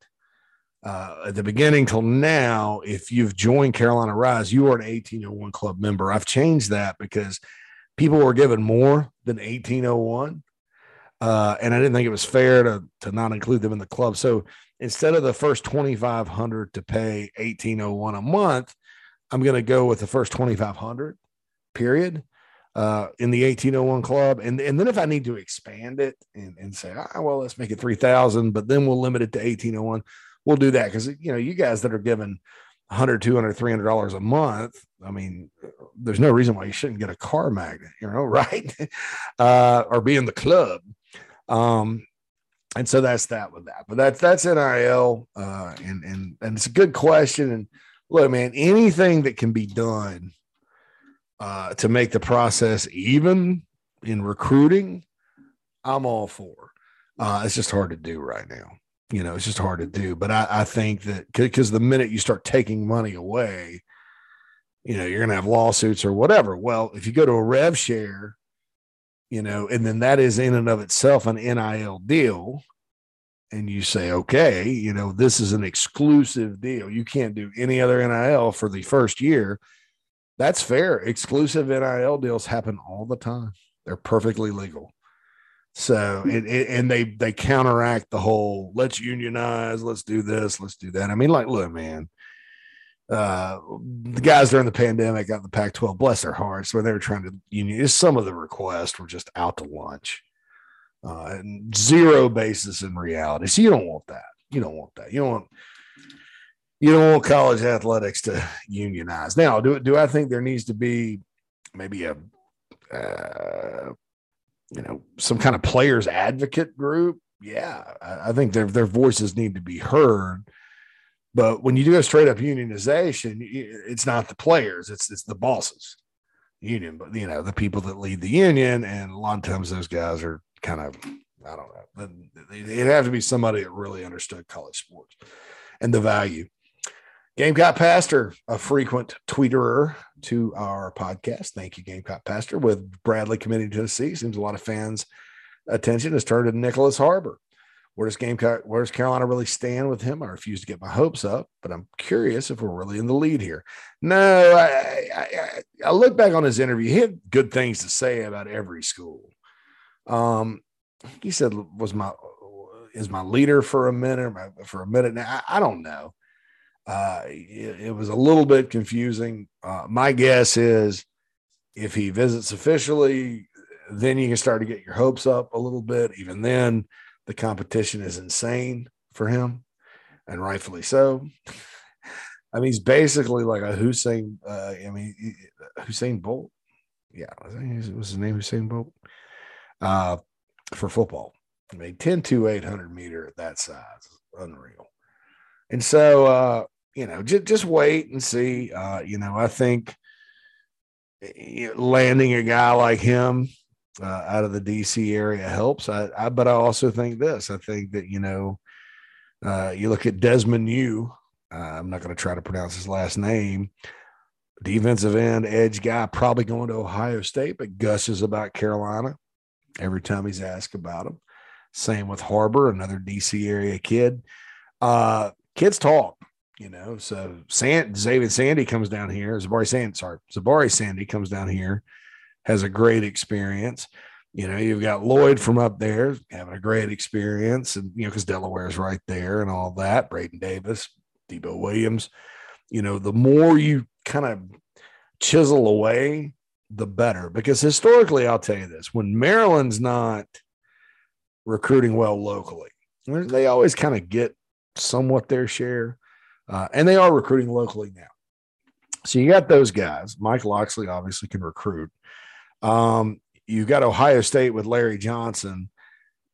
uh, at the beginning till now, if you've joined Carolina Rise, you are an 1801 club member. I've changed that because people were given more than 1801. Uh, and I didn't think it was fair to, to not include them in the club. So instead of the first 2500 to pay 1801 a month, I'm going to go with the first 2500 period uh, in the 1801 club. And, and then if I need to expand it and, and say, ah, well, let's make it 3000, but then we'll limit it to 1801 we'll do that because you know you guys that are given 100 200 300 dollars a month i mean there's no reason why you shouldn't get a car magnet you know *laughs* right uh, or be in the club um, and so that's that with that but that's that's nil uh, and and and it's a good question and look man anything that can be done uh, to make the process even in recruiting i'm all for uh, it's just hard to do right now you know, it's just hard to do. But I, I think that because the minute you start taking money away, you know, you're going to have lawsuits or whatever. Well, if you go to a rev share, you know, and then that is in and of itself an NIL deal, and you say, okay, you know, this is an exclusive deal. You can't do any other NIL for the first year. That's fair. Exclusive NIL deals happen all the time. They're perfectly legal. So hmm. it, it, and they they counteract the whole let's unionize, let's do this, let's do that. I mean, like, look, man, uh, the guys during the pandemic got the Pac-12, bless their hearts, when they were trying to union. Some of the requests were just out to lunch, uh, and zero basis in reality. So you don't want that. You don't want that. You don't want you don't want college athletics to unionize. Now, do do I think there needs to be maybe a uh, you know, some kind of players advocate group, yeah, I, I think their their voices need to be heard. But when you do a straight up unionization, it's not the players; it's it's the bosses. union, but you know, the people that lead the union, and a lot of times those guys are kind of, I don't know, it'd have to be somebody that really understood college sports and the value. Gamecock Pastor, a frequent tweeter to our podcast. Thank you, Gamecock Pastor. With Bradley committing to Tennessee, seems a lot of fans' attention has turned to Nyckoles Harbor. Where does Gamecock, where does Carolina really stand with him? I refuse to get my hopes up, but I'm curious if we're really in the lead here. No, I, I, I look back on his interview. He had good things to say about every school. Um, he said was my is my leader for a minute for a minute now. I, I don't know. Uh, it, it, was a little bit confusing. Uh, my guess is if he visits officially, then you can start to get your hopes up a little bit. Even then, the competition is insane for him, and rightfully so. *laughs* I mean, he's basically like a Hussein. Uh, I mean, Usain Bolt. Yeah, was his name Hussein Bolt uh, for football. I mean, 10 to 800 meter at that size, unreal. And so, uh, you know, just, just wait and see. Uh, you know, I think eh, landing a guy like him uh, out of the DC area helps. I, I, but I also think this. I think that you know, uh, you look at Desmond Yu. Uh, I'm not going to try to pronounce his last name. Defensive end, edge guy, probably going to Ohio State, but Gus is about Carolina every time he's asked about him. Same with Harbor, another DC area kid. Uh, kids talk, you know. So Sand, David Sandy comes down here. Zahbari Sandy, sorry, Zahbari Sandy comes down here has a great experience. You know, you've got Lloyd from up there having a great experience, and you know, because Delaware's right there and all that. Braden Davis, Debo Williams. You know, the more you kind of chisel away, the better. Because historically, I'll tell you this: when Maryland's not recruiting well locally, they always kind of get somewhat their share, uh, and they are recruiting locally now. So you got those guys. Mike Locksley obviously can recruit. Um, you got Ohio State with Larry Johnson,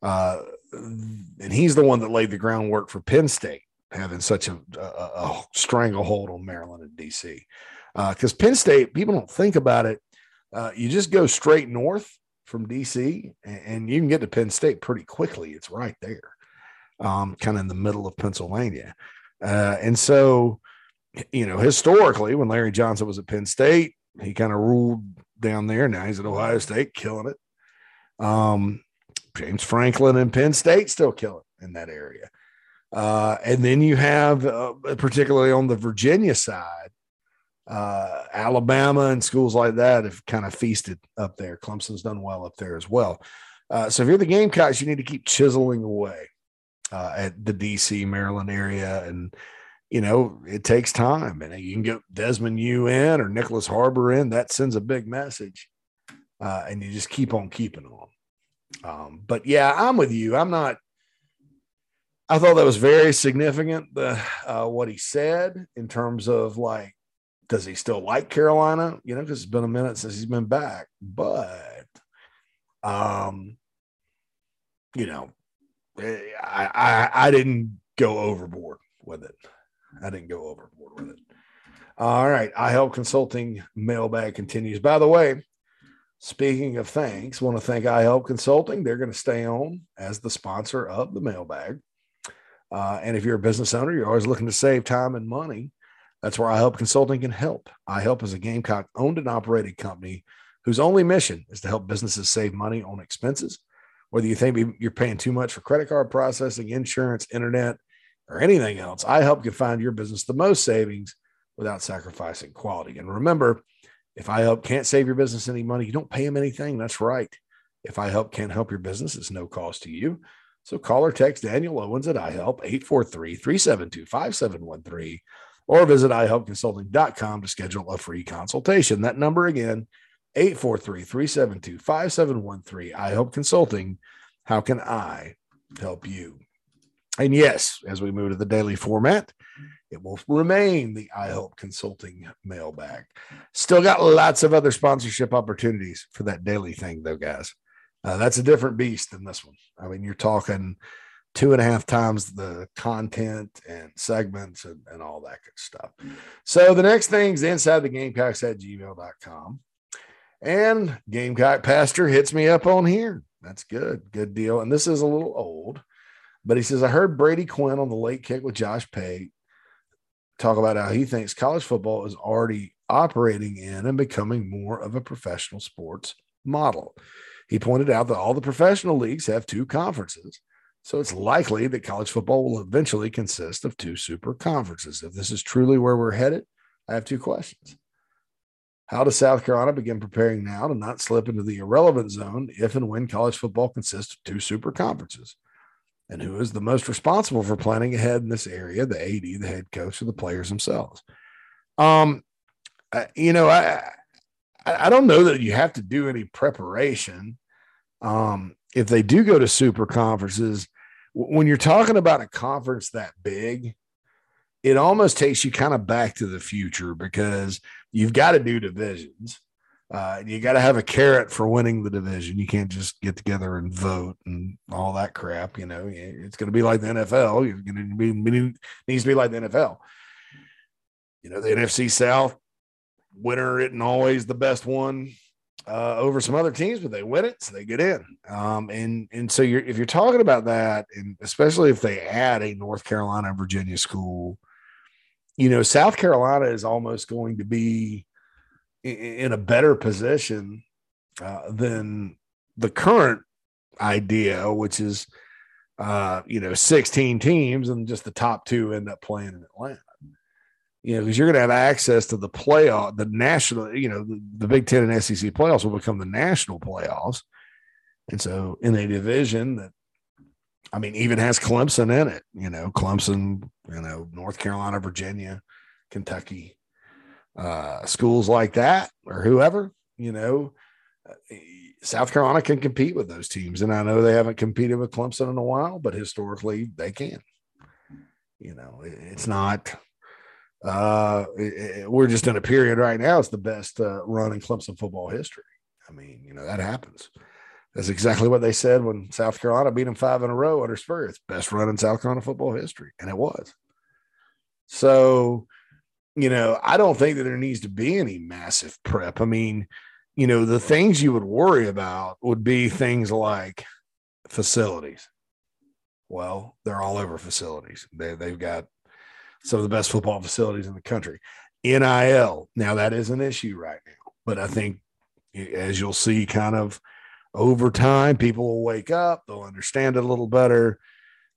uh, and he's the one that laid the groundwork for Penn State having such a, a, a stranglehold on Maryland and DC. Because uh, Penn State, people don't think about it. Uh, you just go straight north from DC, and, and, you can get to Penn State pretty quickly. It's right there, um, kind of in the middle of Pennsylvania. Uh, and so, you know, historically, when Larry Johnson was at Penn State, he kind of ruled down there. Now he's at Ohio State, killing it. Um, James Franklin and Penn State still killing in that area. Uh, and then you have, uh, particularly on the Virginia side, uh, Alabama and schools like that have kind of feasted up there. Clemson's done well up there as well. Uh, so if you're the Gamecocks, you need to keep chiseling away uh, at the DC, Maryland area and you know, it takes time and you can get Desmond Yu in or Nyckoles Harbor in. That sends a big message. Uh, and you just keep on keeping on. Um, but yeah, I'm with you. I'm not, I thought that was very significant, the, uh, what he said in terms of like, does he still like Carolina? You know, because it's been a minute since he's been back. But, um, you know, eh, I, I, I didn't go overboard with it. I didn't go overboard with it. All right. I help consulting mailbag continues. By the way, speaking of thanks, want to thank I help consulting. They're going to stay on as the sponsor of the mailbag. Uh, and if you're a business owner, you're always looking to save time and money. That's where I help consulting can help. I help as a Gamecock owned and operated company whose only mission is to help businesses save money on expenses. Whether you think you're paying too much for credit card processing, insurance, internet, or anything else, I help you find your business the most savings without sacrificing quality. And remember, if I help can't save your business any money, you don't pay them anything. That's right. If I help can't help your business, it's no cost to you. So call or text Daniel Owens at iHelp 843-372-5713 or visit ihelpconsulting.com to schedule a free consultation. That number again, 843-372-5713. iHelp Consulting. How can I help you? And yes, as we move to the daily format, it will remain the I Help Consulting mailbag. Still got lots of other sponsorship opportunities for that daily thing, though, guys. Uh, that's a different beast than this one. I mean, you're talking two and a half times the content and segments and, and all that good stuff. So the next thing is inside the gamecocks at gmail.com. And Gamecock Pastor hits me up on here. That's good. Good deal. And this is a little old, but he says, I heard Brady Quinn on the late kick with Josh Pate talk about how he thinks college football is already operating in and becoming more of a professional sports model. He pointed out that all the professional leagues have two conferences. So it's likely that college football will eventually consist of two super conferences. If this is truly where we're headed, I have two questions. How does South Carolina begin preparing now to not slip into the irrelevant zone if and when college football consists of two super conferences? And who is the most responsible for planning ahead in this area, the AD, the head coach, or the players themselves? Um, you know, I I don't know that you have to do any preparation. Um, if they do go to super conferences, when you're talking about a conference that big, it almost takes you kind of back to the future because you've got to do divisions. Uh, you got to have a carrot for winning the division. You can't just get together and vote and all that crap. You know, it's going to be like the NFL. You're going to be needs to be like the NFL. You know, the NFC South winner isn't always the best one uh, over some other teams, but they win it, so they get in. Um, and and so you're if you're talking about that, and especially if they add a North Carolina Virginia school, you know, South Carolina is almost going to be in a better position uh, than the current idea, which is, uh, you know, 16 teams and just the top two end up playing in Atlanta. You know, because you're going to have access to the playoff, the national, you know, the, the Big Ten and SEC playoffs will become the national playoffs. And so in a division that, I mean, even has Clemson in it, you know, Clemson, you know, North Carolina, Virginia, Kentucky, uh, schools like that or whoever, you know, South Carolina can compete with those teams. And I know they haven't competed with Clemson in a while, but historically they can. You know, it's not, uh, it, we're just in a period right now. It's the best uh, run in Clemson football history. I mean, you know, that happens. That's exactly what they said when South Carolina beat them five in a row under Spurrier. It's best run in South Carolina football history. And it was. So, you know, I don't think that there needs to be any massive prep. I mean, you know, the things you would worry about would be things like facilities. Well, they're all over facilities. They, they've got some of the best football facilities in the country. NIL, now that is an issue right now, but I think as you'll see, kind of over time, people will wake up, they'll understand it a little better.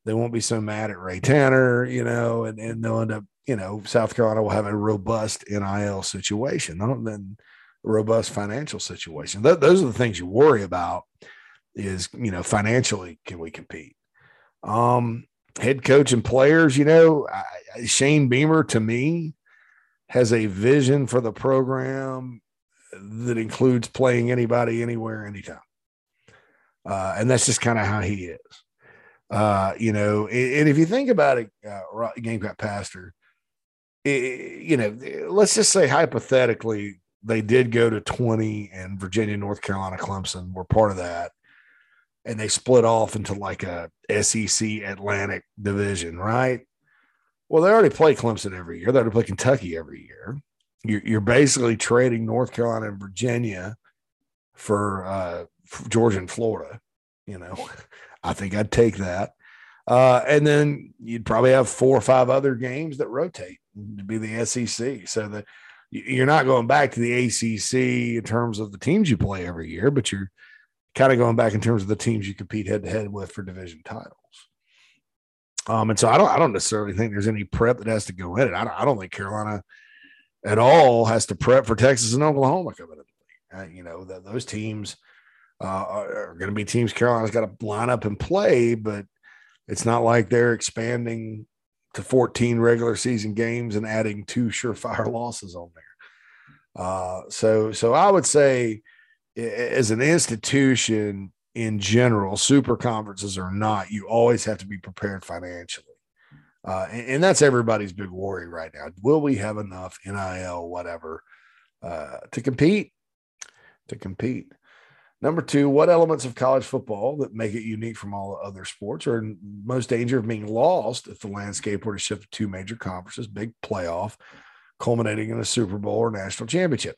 They won't be so mad at Ray Tanner, you know, and, and they'll end up you know, South Carolina will have a robust NIL situation, not then robust financial situation. Th- those are the things you worry about. Is you know financially can we compete? Um, head coach and players, you know, I, Shane Beamer to me has a vision for the program that includes playing anybody, anywhere, anytime. Uh, and that's just kind of how he is. Uh, you know, and, and, if you think about it, uh, Gamecock Pastor, you know, let's just say hypothetically they did go to 20 and Virginia, North Carolina, Clemson were part of that. And they split off into like a SEC Atlantic division, right? Well, they already play Clemson every year. They already play Kentucky every year. You're, you're basically trading North Carolina and Virginia for, uh, for Georgia and Florida. You know, *laughs* I think I'd take that. Uh, and then you'd probably have four or five other games that rotate to be the SEC. So that you're not going back to the ACC in terms of the teams you play every year, but you're kind of going back in terms of the teams you compete head to head with for division titles. Um, and so I don't, I don't necessarily think there's any prep that has to go in it. I don't, I don't think Carolina at all has to prep for Texas and Oklahoma coming league. Uh, you know, the, those teams uh, are, are going to be teams Carolina's got to line up and play, but it's not like they're expanding to 14 regular season games and adding two surefire *laughs* losses on there. Uh, so, so I would say, as an institution in general, super conferences or not, you always have to be prepared financially. Uh, and, and, that's everybody's big worry right now. Will we have enough NIL, whatever, uh, to compete? To compete. Number two, what elements of college football that make it unique from all other sports are in most danger of being lost if the landscape were to shift to two major conferences, big playoff, culminating in a Super Bowl or national championship?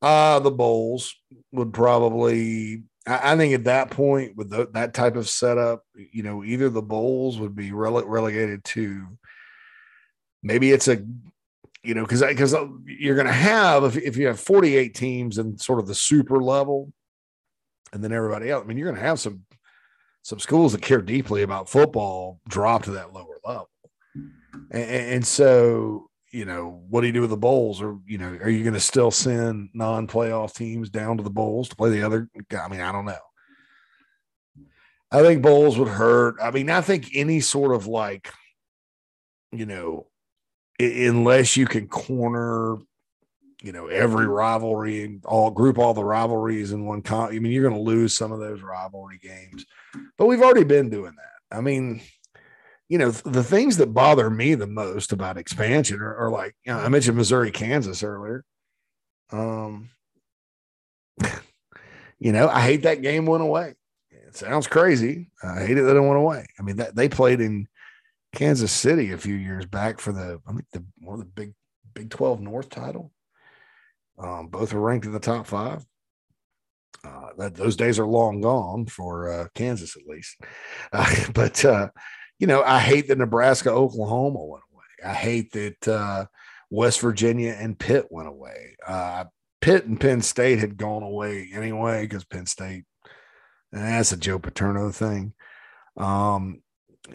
Uh, the bowls would probably, I, I think at that point, with the, that type of setup, you know, either the bowls would be rele- relegated to maybe it's a, you know, because because you're going to have, if, if you have 48 teams and sort of the super level, and then everybody else, I mean, you're going to have some some schools that care deeply about football drop to that lower level. And, and, so you know, what do you do with the bowls? Or, you know, are you going to still send non playoff teams down to the bowls to play the other? I mean, I don't know. I think bowls would hurt. I mean, I think any sort of like, you know, unless you can corner, you know, every rivalry and all group all the rivalries in one con. I mean, you're going to lose some of those rivalry games, but we've already been doing that. I mean, you know, the things that bother me the most about expansion are, are like, you know, I mentioned Missouri, Kansas earlier. Um, *laughs* you know, I hate that game went away. It sounds crazy. I hate it that it went away. I mean, that they played in Kansas City a few years back for the, I think the one of the big Big 12 North title. Um, both are ranked in the top five. Uh, that those days are long gone for uh, Kansas, at least. *laughs* Uh, but you know, I hate that Nebraska, Oklahoma went away. I hate that uh, West Virginia and Pitt went away. Uh, Pitt and Penn State had gone away anyway because Penn State, that's a Joe Paterno thing. Um,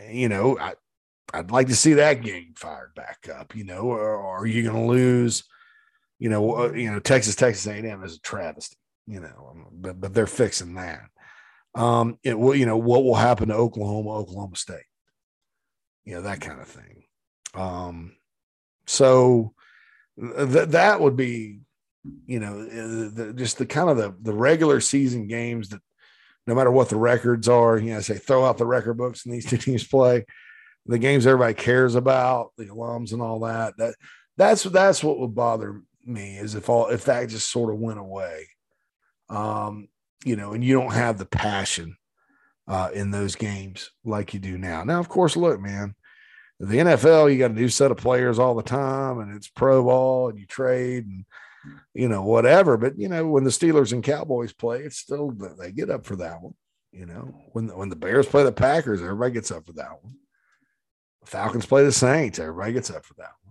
you know, I, I'd like to see that game fired back up. You know, are you going to lose? You know, uh, you know, Texas Texas A&M is a travesty. You know, um, but but they're fixing that. Um, it will. You know, what will happen to Oklahoma, Oklahoma State? you know that kind of thing um so th- that would be you know uh, the, just the kind of the, the regular season games that no matter what the records are you know say throw out the record books and these two *laughs* teams play the games everybody cares about the alums and all that that that's that's what would bother me is if all if that just sort of went away um you know and you don't have the passion uh, in those games like you do now. Now, of course, look, man, the NFL, you got a new set of players all the time, and it's pro ball, and you trade, and you know whatever. But you know when the Steelers and Cowboys play, it's still they get up for that one. You know when when the Bears play the Packers, everybody gets up for that one. Falcons play the Saints, everybody gets up for that one.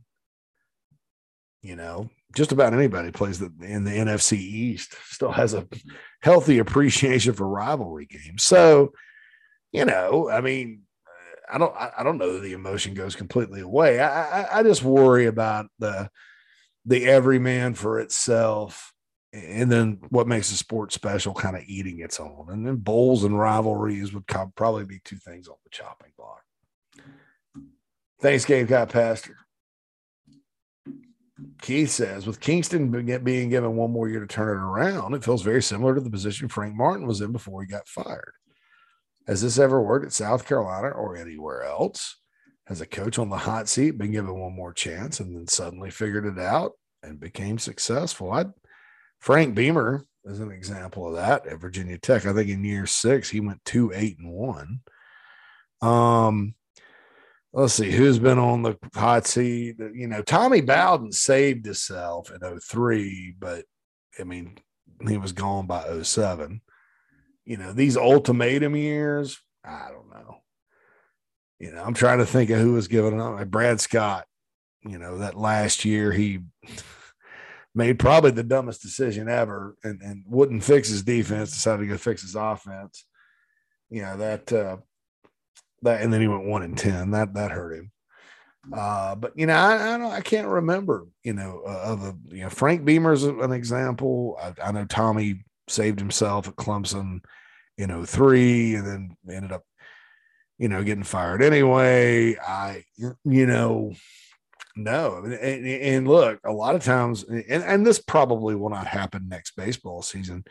You know, just about anybody plays the, in the NFC East still has a healthy appreciation for rivalry games. So, you know, I mean, I don't, I don't know that the emotion goes completely away. I, I, I just worry about the, the everyman for itself, and then what makes a sport special, kind of eating its own. And then bowls and rivalries would come, probably be two things on the chopping block. Thanks, Gamecock Pastor. Keith says, with Kingston being given one more year to turn it around, it feels very similar to the position Frank Martin was in before he got fired. Has this ever worked at South Carolina or anywhere else? Has a coach on the hot seat been given one more chance and then suddenly figured it out and became successful? i Frank Beamer is an example of that at Virginia Tech. I think in year six, he went two, eight, and one. Um, let's see who's been on the hot seat. You know, Tommy Bowden saved himself in 03, but I mean, he was gone by 07. You know, these ultimatum years, I don't know. You know, I'm trying to think of who was giving up. Brad Scott, you know, that last year he *laughs* made probably the dumbest decision ever and, and wouldn't fix his defense, decided to go fix his offense. You know, that uh that and then he went one and ten. That that hurt him. Uh, but you know, I, I don't, I can't remember. You know, uh, a you know Frank Beamer's an example. I, I know Tommy saved himself at Clemson in 03 and then ended up, you know, getting fired anyway. I, you know, no. And, and look, a lot of times, and, and this probably will not happen next baseball season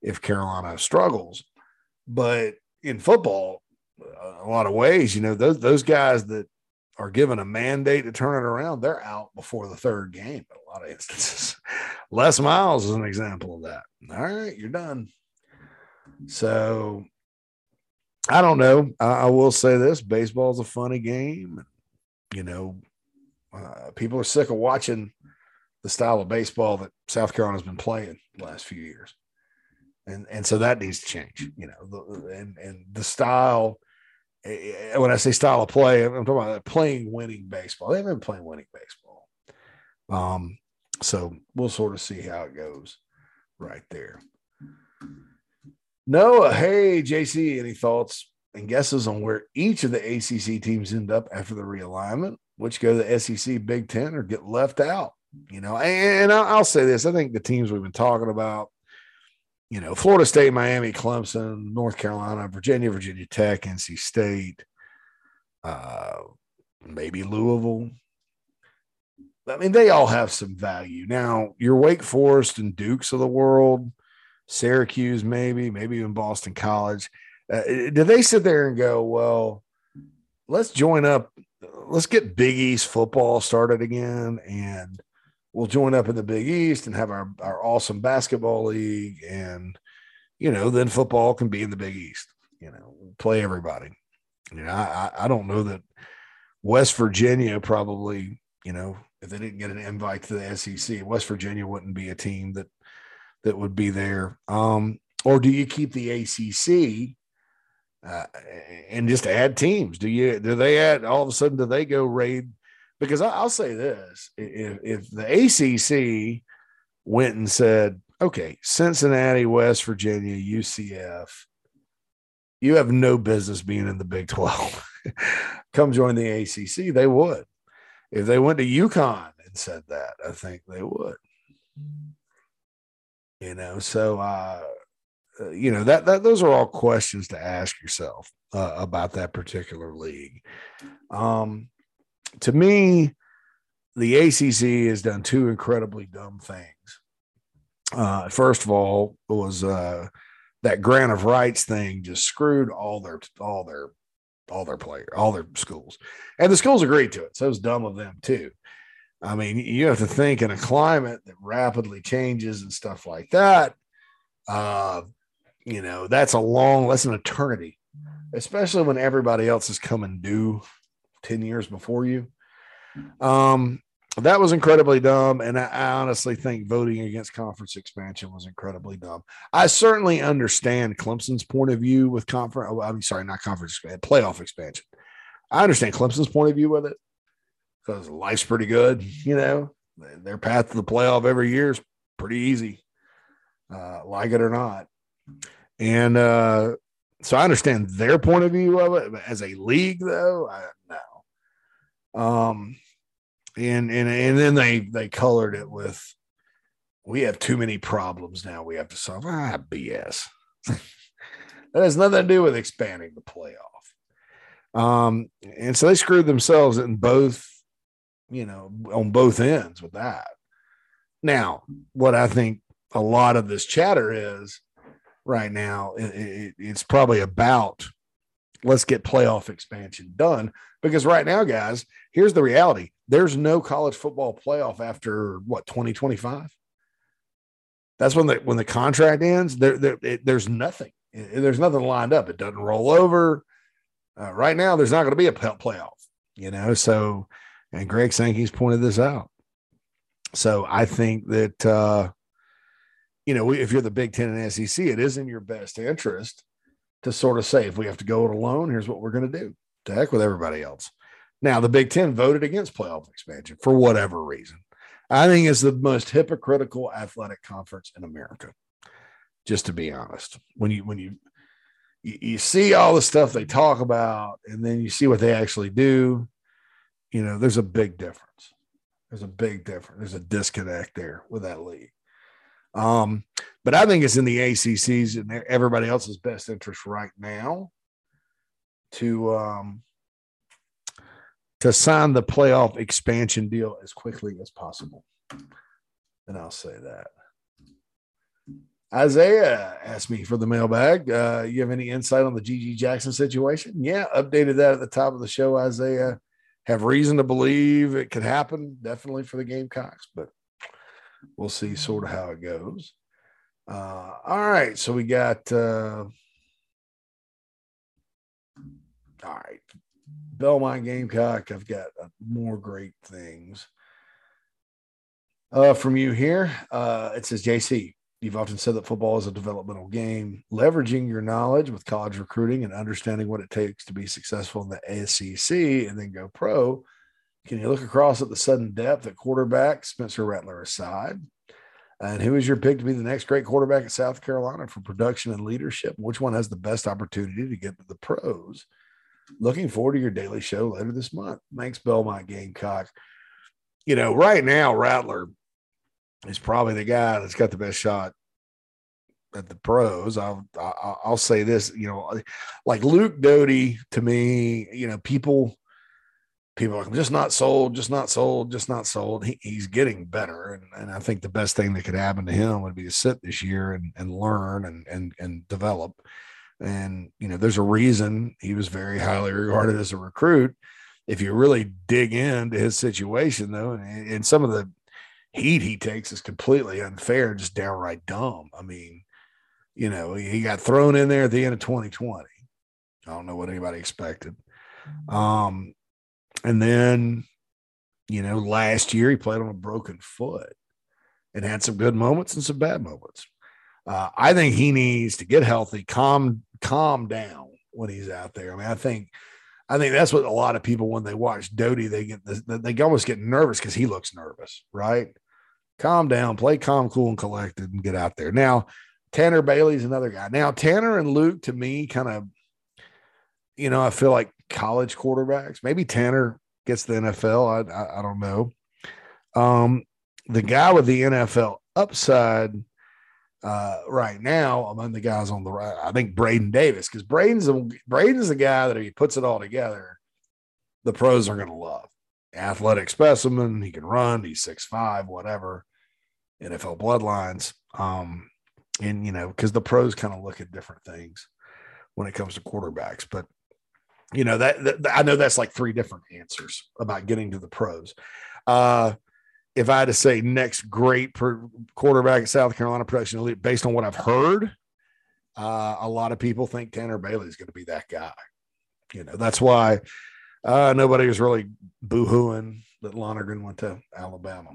if Carolina struggles, but in football, a lot of ways, you know, those those guys that are given a mandate to turn it around, they're out before the third game in a lot of instances. *laughs* Les Miles is an example of that. All right, you're done. So I don't know. I, I will say this: baseball is a funny game. You know, uh, people are sick of watching the style of baseball that South Carolina's been playing the last few years. And and so that needs to change, you know, and and the style eh, eh, when I say style of play, I'm talking about playing winning baseball. They haven't been playing winning baseball. Um, so we'll sort of see how it goes right there. Noah, hey JC, any thoughts and guesses on where each of the ACC teams end up after the realignment? Which go to the SEC, Big Ten, or get left out? You know, and I'll say this: I think the teams we've been talking about, you know, Florida State, Miami, Clemson, North Carolina, Virginia, Virginia Tech, NC State, uh, maybe Louisville. I mean, they all have some value. Now, your Wake Forest and Dukes of the world, Syracuse, maybe, maybe even Boston College. Uh, do they sit there and go, well, let's join up, let's get Big East football started again, and we'll join up in the Big East and have our, our awesome basketball league, and you know, then football can be in the Big East. You know, play everybody. You know, I, I don't know that West Virginia probably, you know, if they didn't get an invite to the SEC, West Virginia wouldn't be a team that that would be there. Um, or do you keep the ACC uh, and just add teams? Do you do they add all of a sudden do they go raid? Because I, will say this: if, if the ACC went and said, "Okay, Cincinnati, West Virginia, UCF, you have no business being in the Big Twelve. *laughs* Come join the ACC," they would. If they went to UConn and said that, I think they would. You know, so uh, you know that that those are all questions to ask yourself uh, about that particular league. Um, to me, the ACC has done two incredibly dumb things. Uh, first of all, was uh, that grant of rights thing just screwed all their all their all their player all their schools, and the schools agreed to it. So it was dumb of them too. I mean, you have to think in a climate that rapidly changes and stuff like that. Uh, you know, that's a long, that's an eternity, especially when everybody else is coming due 10 years before you. Um, that was incredibly dumb. And I, I honestly think voting against conference expansion was incredibly dumb. I certainly understand Clemson's point of view with conference. Oh, I'm sorry, not conference playoff expansion. I understand Clemson's point of view with it because life's pretty good. You know, their path to the playoff every year is pretty easy, uh, like it or not. And uh, so I understand their point of view of it. As a league, though, I. Um, and and and then they they colored it with we have too many problems now. We have to solve. Ah, BS. *laughs* that has nothing to do with expanding the playoff. Um, and so they screwed themselves in both, you know, on both ends with that. Now, what I think a lot of this chatter is right now, it, it, it's probably about let's get playoff expansion done. Because right now, guys, here's the reality. There's no college football playoff after what 2025 that's when the when the contract ends. There, there it, there's nothing. There's nothing lined up. It doesn't roll over. Uh, right now there's not going to be a playoff you know? So and greg sankey's pointed this out. So i think that uh you know, if you're the Big Ten and SEC, it is in your best interest to sort of say, if we have to go it alone, here's what we're going to do. To heck with everybody else. Now, the Big Ten voted against playoff expansion for whatever reason. I think it's the most hypocritical athletic conference in America. Just to be honest, when you when you you, you see all the stuff they talk about, and then you see what they actually do, you know, there's a big difference. There's a big difference. There's a disconnect there with that league. Um, but I think it's in the ACC's and everybody else's best interest right now to um, to sign the playoff expansion deal as quickly as possible. And I'll say that. Isaiah asked me for the mailbag. Uh, you have any insight on the GG Jackson situation? Yeah, updated that at the top of the show. Isaiah have reason to believe it could happen, definitely for the Gamecocks, but we'll see sort of how it goes. Uh, all right, so we got uh, all right, Belmont Gamecock. I've got uh, more great things. Uh, from you here, uh, it says JC. You've often said that football is a developmental game. Leveraging your knowledge with college recruiting and understanding what it takes to be successful in the SEC and then go pro. Can you look across at the sudden depth at quarterback, Spencer Rattler aside? And who is your pick to be the next great quarterback at South Carolina for production and leadership? Which one has the best opportunity to get to the pros? Looking forward to your daily show later this month. Thanks, Belmont Gamecock. You know, right now, Rattler is probably the guy that's got the best shot at the pros. I'll I'll say this, you know, like Luke Doty to me, you know, people people are just not sold, just not sold, just not sold. He, he's getting better, and, and I think the best thing that could happen to him would be to sit this year and, and learn and and and develop. And you know, there's a reason he was very highly regarded as a recruit. If you really dig into his situation, though, and, and some of the heat he takes is completely unfair, just downright dumb. I mean, you know, he got thrown in there at the end of 2020. I don't know what anybody expected. Um, and then, you know, last year he played on a broken foot and had some good moments and some bad moments. Uh, I think he needs to get healthy, calm, calm down when he's out there. I mean, I think, I think that's what a lot of people when they watch Doty, they get they almost get nervous because he looks nervous, right? Calm down, play calm, cool, and collected, and get out there. Now, Tanner Bailey's another guy. Now, Tanner and Luke, to me, kind of, you know, I feel like college quarterbacks. Maybe Tanner gets the NFL. I, I, I don't know. Um, the guy with the NFL upside uh, right now among the guys on the right, I think Braden Davis, because Braden's a, Braden's the guy that if he puts it all together, the pros are going to love. Athletic specimen, he can run, he's six five, whatever. NFL bloodlines, um, and you know, because the pros kind of look at different things when it comes to quarterbacks, but you know that, that, I know that's like three different answers about getting to the pros. Uh, if I had to say next great quarterback at South Carolina production elite, based on what I've heard, uh, a lot of people think Tanner Bailey is going to be that guy. You know, that's why uh, nobody was really boohooing that Lonergan went to Alabama,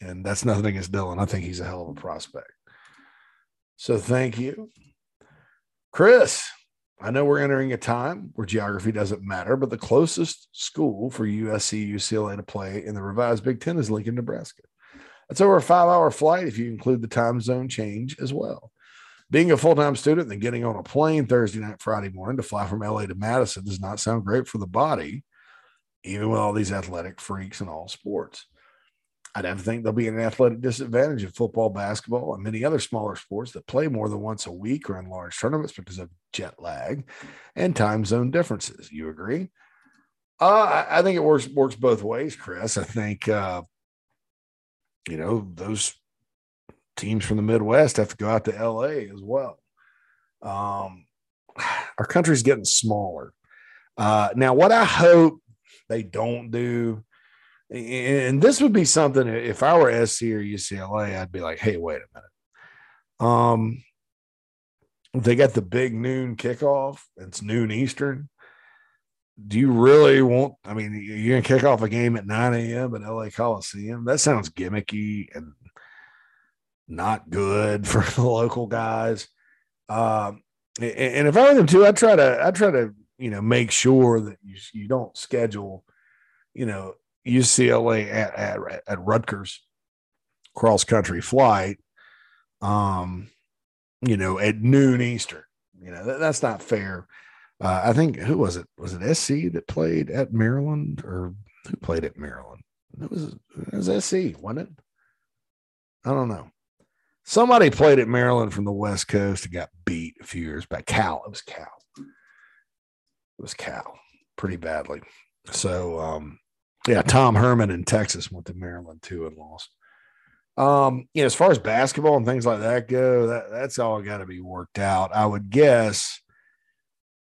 and that's nothing against Dylan. I think he's a hell of a prospect. So thank you, Chris. I know we're entering a time where geography doesn't matter, but the closest school for USC UCLA to play in the revised Big Ten is Lincoln, Nebraska. That's over a five hour flight if you include the time zone change as well. Being a full time student and then getting on a plane Thursday night, Friday morning to fly from LA to Madison does not sound great for the body, even with all these athletic freaks in all sports. I'd have to think there'll be an athletic disadvantage in football, basketball, and many other smaller sports that play more than once a week or in large tournaments because of jet lag and time zone differences. You agree? Uh, I, think it works works both ways, Chris. I think uh, you know those teams from the Midwest have to go out to LA as well. Um, *sighs* our country's getting smaller. Uh, now, what I hope they don't do and this would be something if I were SC or UCLA, I'd be like, hey, wait a minute. Um, they got the big noon kickoff. It's noon Eastern. Do you really want? I mean, you're gonna kick off a game at 9 a.m. at LA Coliseum. That sounds gimmicky and not good *laughs* for the local guys. Um, and if I were them too, I try to I try to you know make sure that you you don't schedule you know UCLA at, at, at Rutgers cross country flight, um, you know, at noon Eastern. You know, that, that's not fair. Uh, I think who was it? Was it SC that played at Maryland or who played at Maryland? It was, it was SC, wasn't it? I don't know. Somebody played at Maryland from the West Coast and got beat a few years back. Cal. It was Cal. It was Cal pretty badly. So, um, yeah, Tom Herman in Texas went to Maryland too and lost. Um, you know, as far as basketball and things like that go, that that's all got to be worked out. I would guess,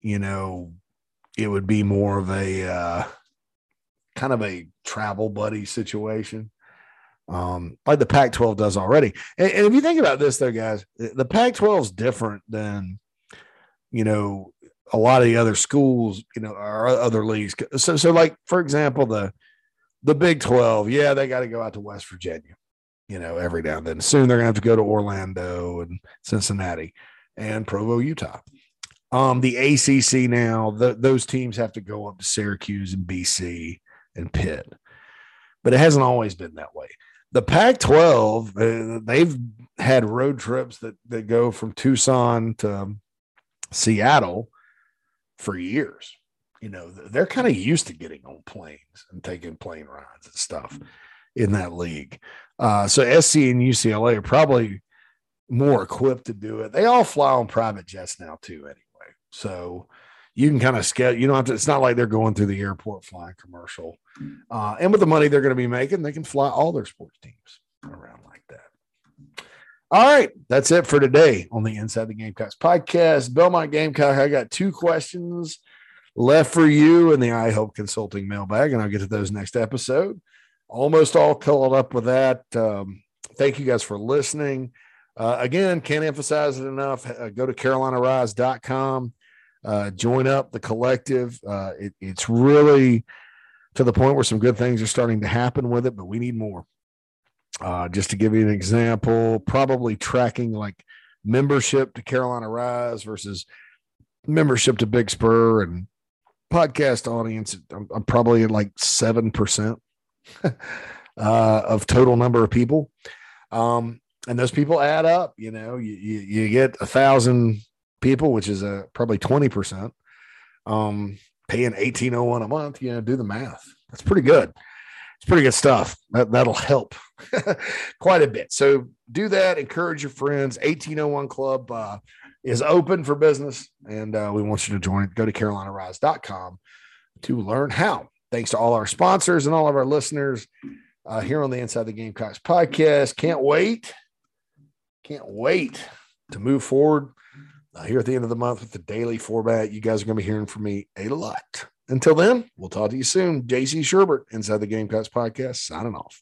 you know, it would be more of a uh, kind of a travel buddy situation, um, like the Pac-12 does already. And, and if you think about this, though, guys, the Pac-12 is different than, you know, a lot of the other schools, you know, or other leagues. So, so like for example, the the Big 12, yeah, they got to go out to West Virginia. you know, every now and then. Soon they're going to have to go to Orlando and Cincinnati and Provo, Utah. Um, the ACC now, the, those teams have to go up to Syracuse and BC and Pitt, but it hasn't always been that way. The Pac 12, uh, they've had road trips that, that go from Tucson to Seattle for years. You know, they're kind of used to getting on planes and taking plane rides and stuff in that league. Uh, so SC and UCLA are probably more equipped to do it. They all fly on private jets now too, anyway. So you can kind of scale. You don't have to. It's not like they're going through the airport flying commercial. Uh, and with the money they're going to be making, they can fly all their sports teams around like that. All right, that's it for today on the Inside the Gamecocks podcast. Belmont Gamecock, I got two questions left for you in the I Hope Consulting mailbag, and I'll get to those next episode. Almost all caught up with that. Um, thank you guys for listening. Uh, again, can't emphasize it enough. Uh, go to carolinarise.com, uh, join up the collective. Uh, it, it's really to the point where some good things are starting to happen with it, but we need more. Uh, just to give you an example, probably tracking like membership to Carolina Rise versus membership to Big Spur and podcast audience. I'm, I'm probably at like 7% *laughs* uh, of total number of people. Um, and those people add up. You know, you you, you get a thousand people, which is a probably twenty percent, um, paying eighteen oh one a month. You know, do the math. That's pretty good. It's pretty good stuff. That that'll help *laughs* quite a bit. So do that. Encourage your friends. Eighteen oh one Club uh, is open for business, and uh, we want you to join. Go to CarolinaRise.com to learn how. Thanks to all our sponsors and all of our listeners uh, here on the Inside the Gamecocks podcast. Can't wait can't wait to move forward uh, here at the end of the month with the daily format. You guys are going to be hearing from me a lot. Until then, we'll talk to you soon. JC Shurburtt, Inside the Gamecocks podcast, signing off.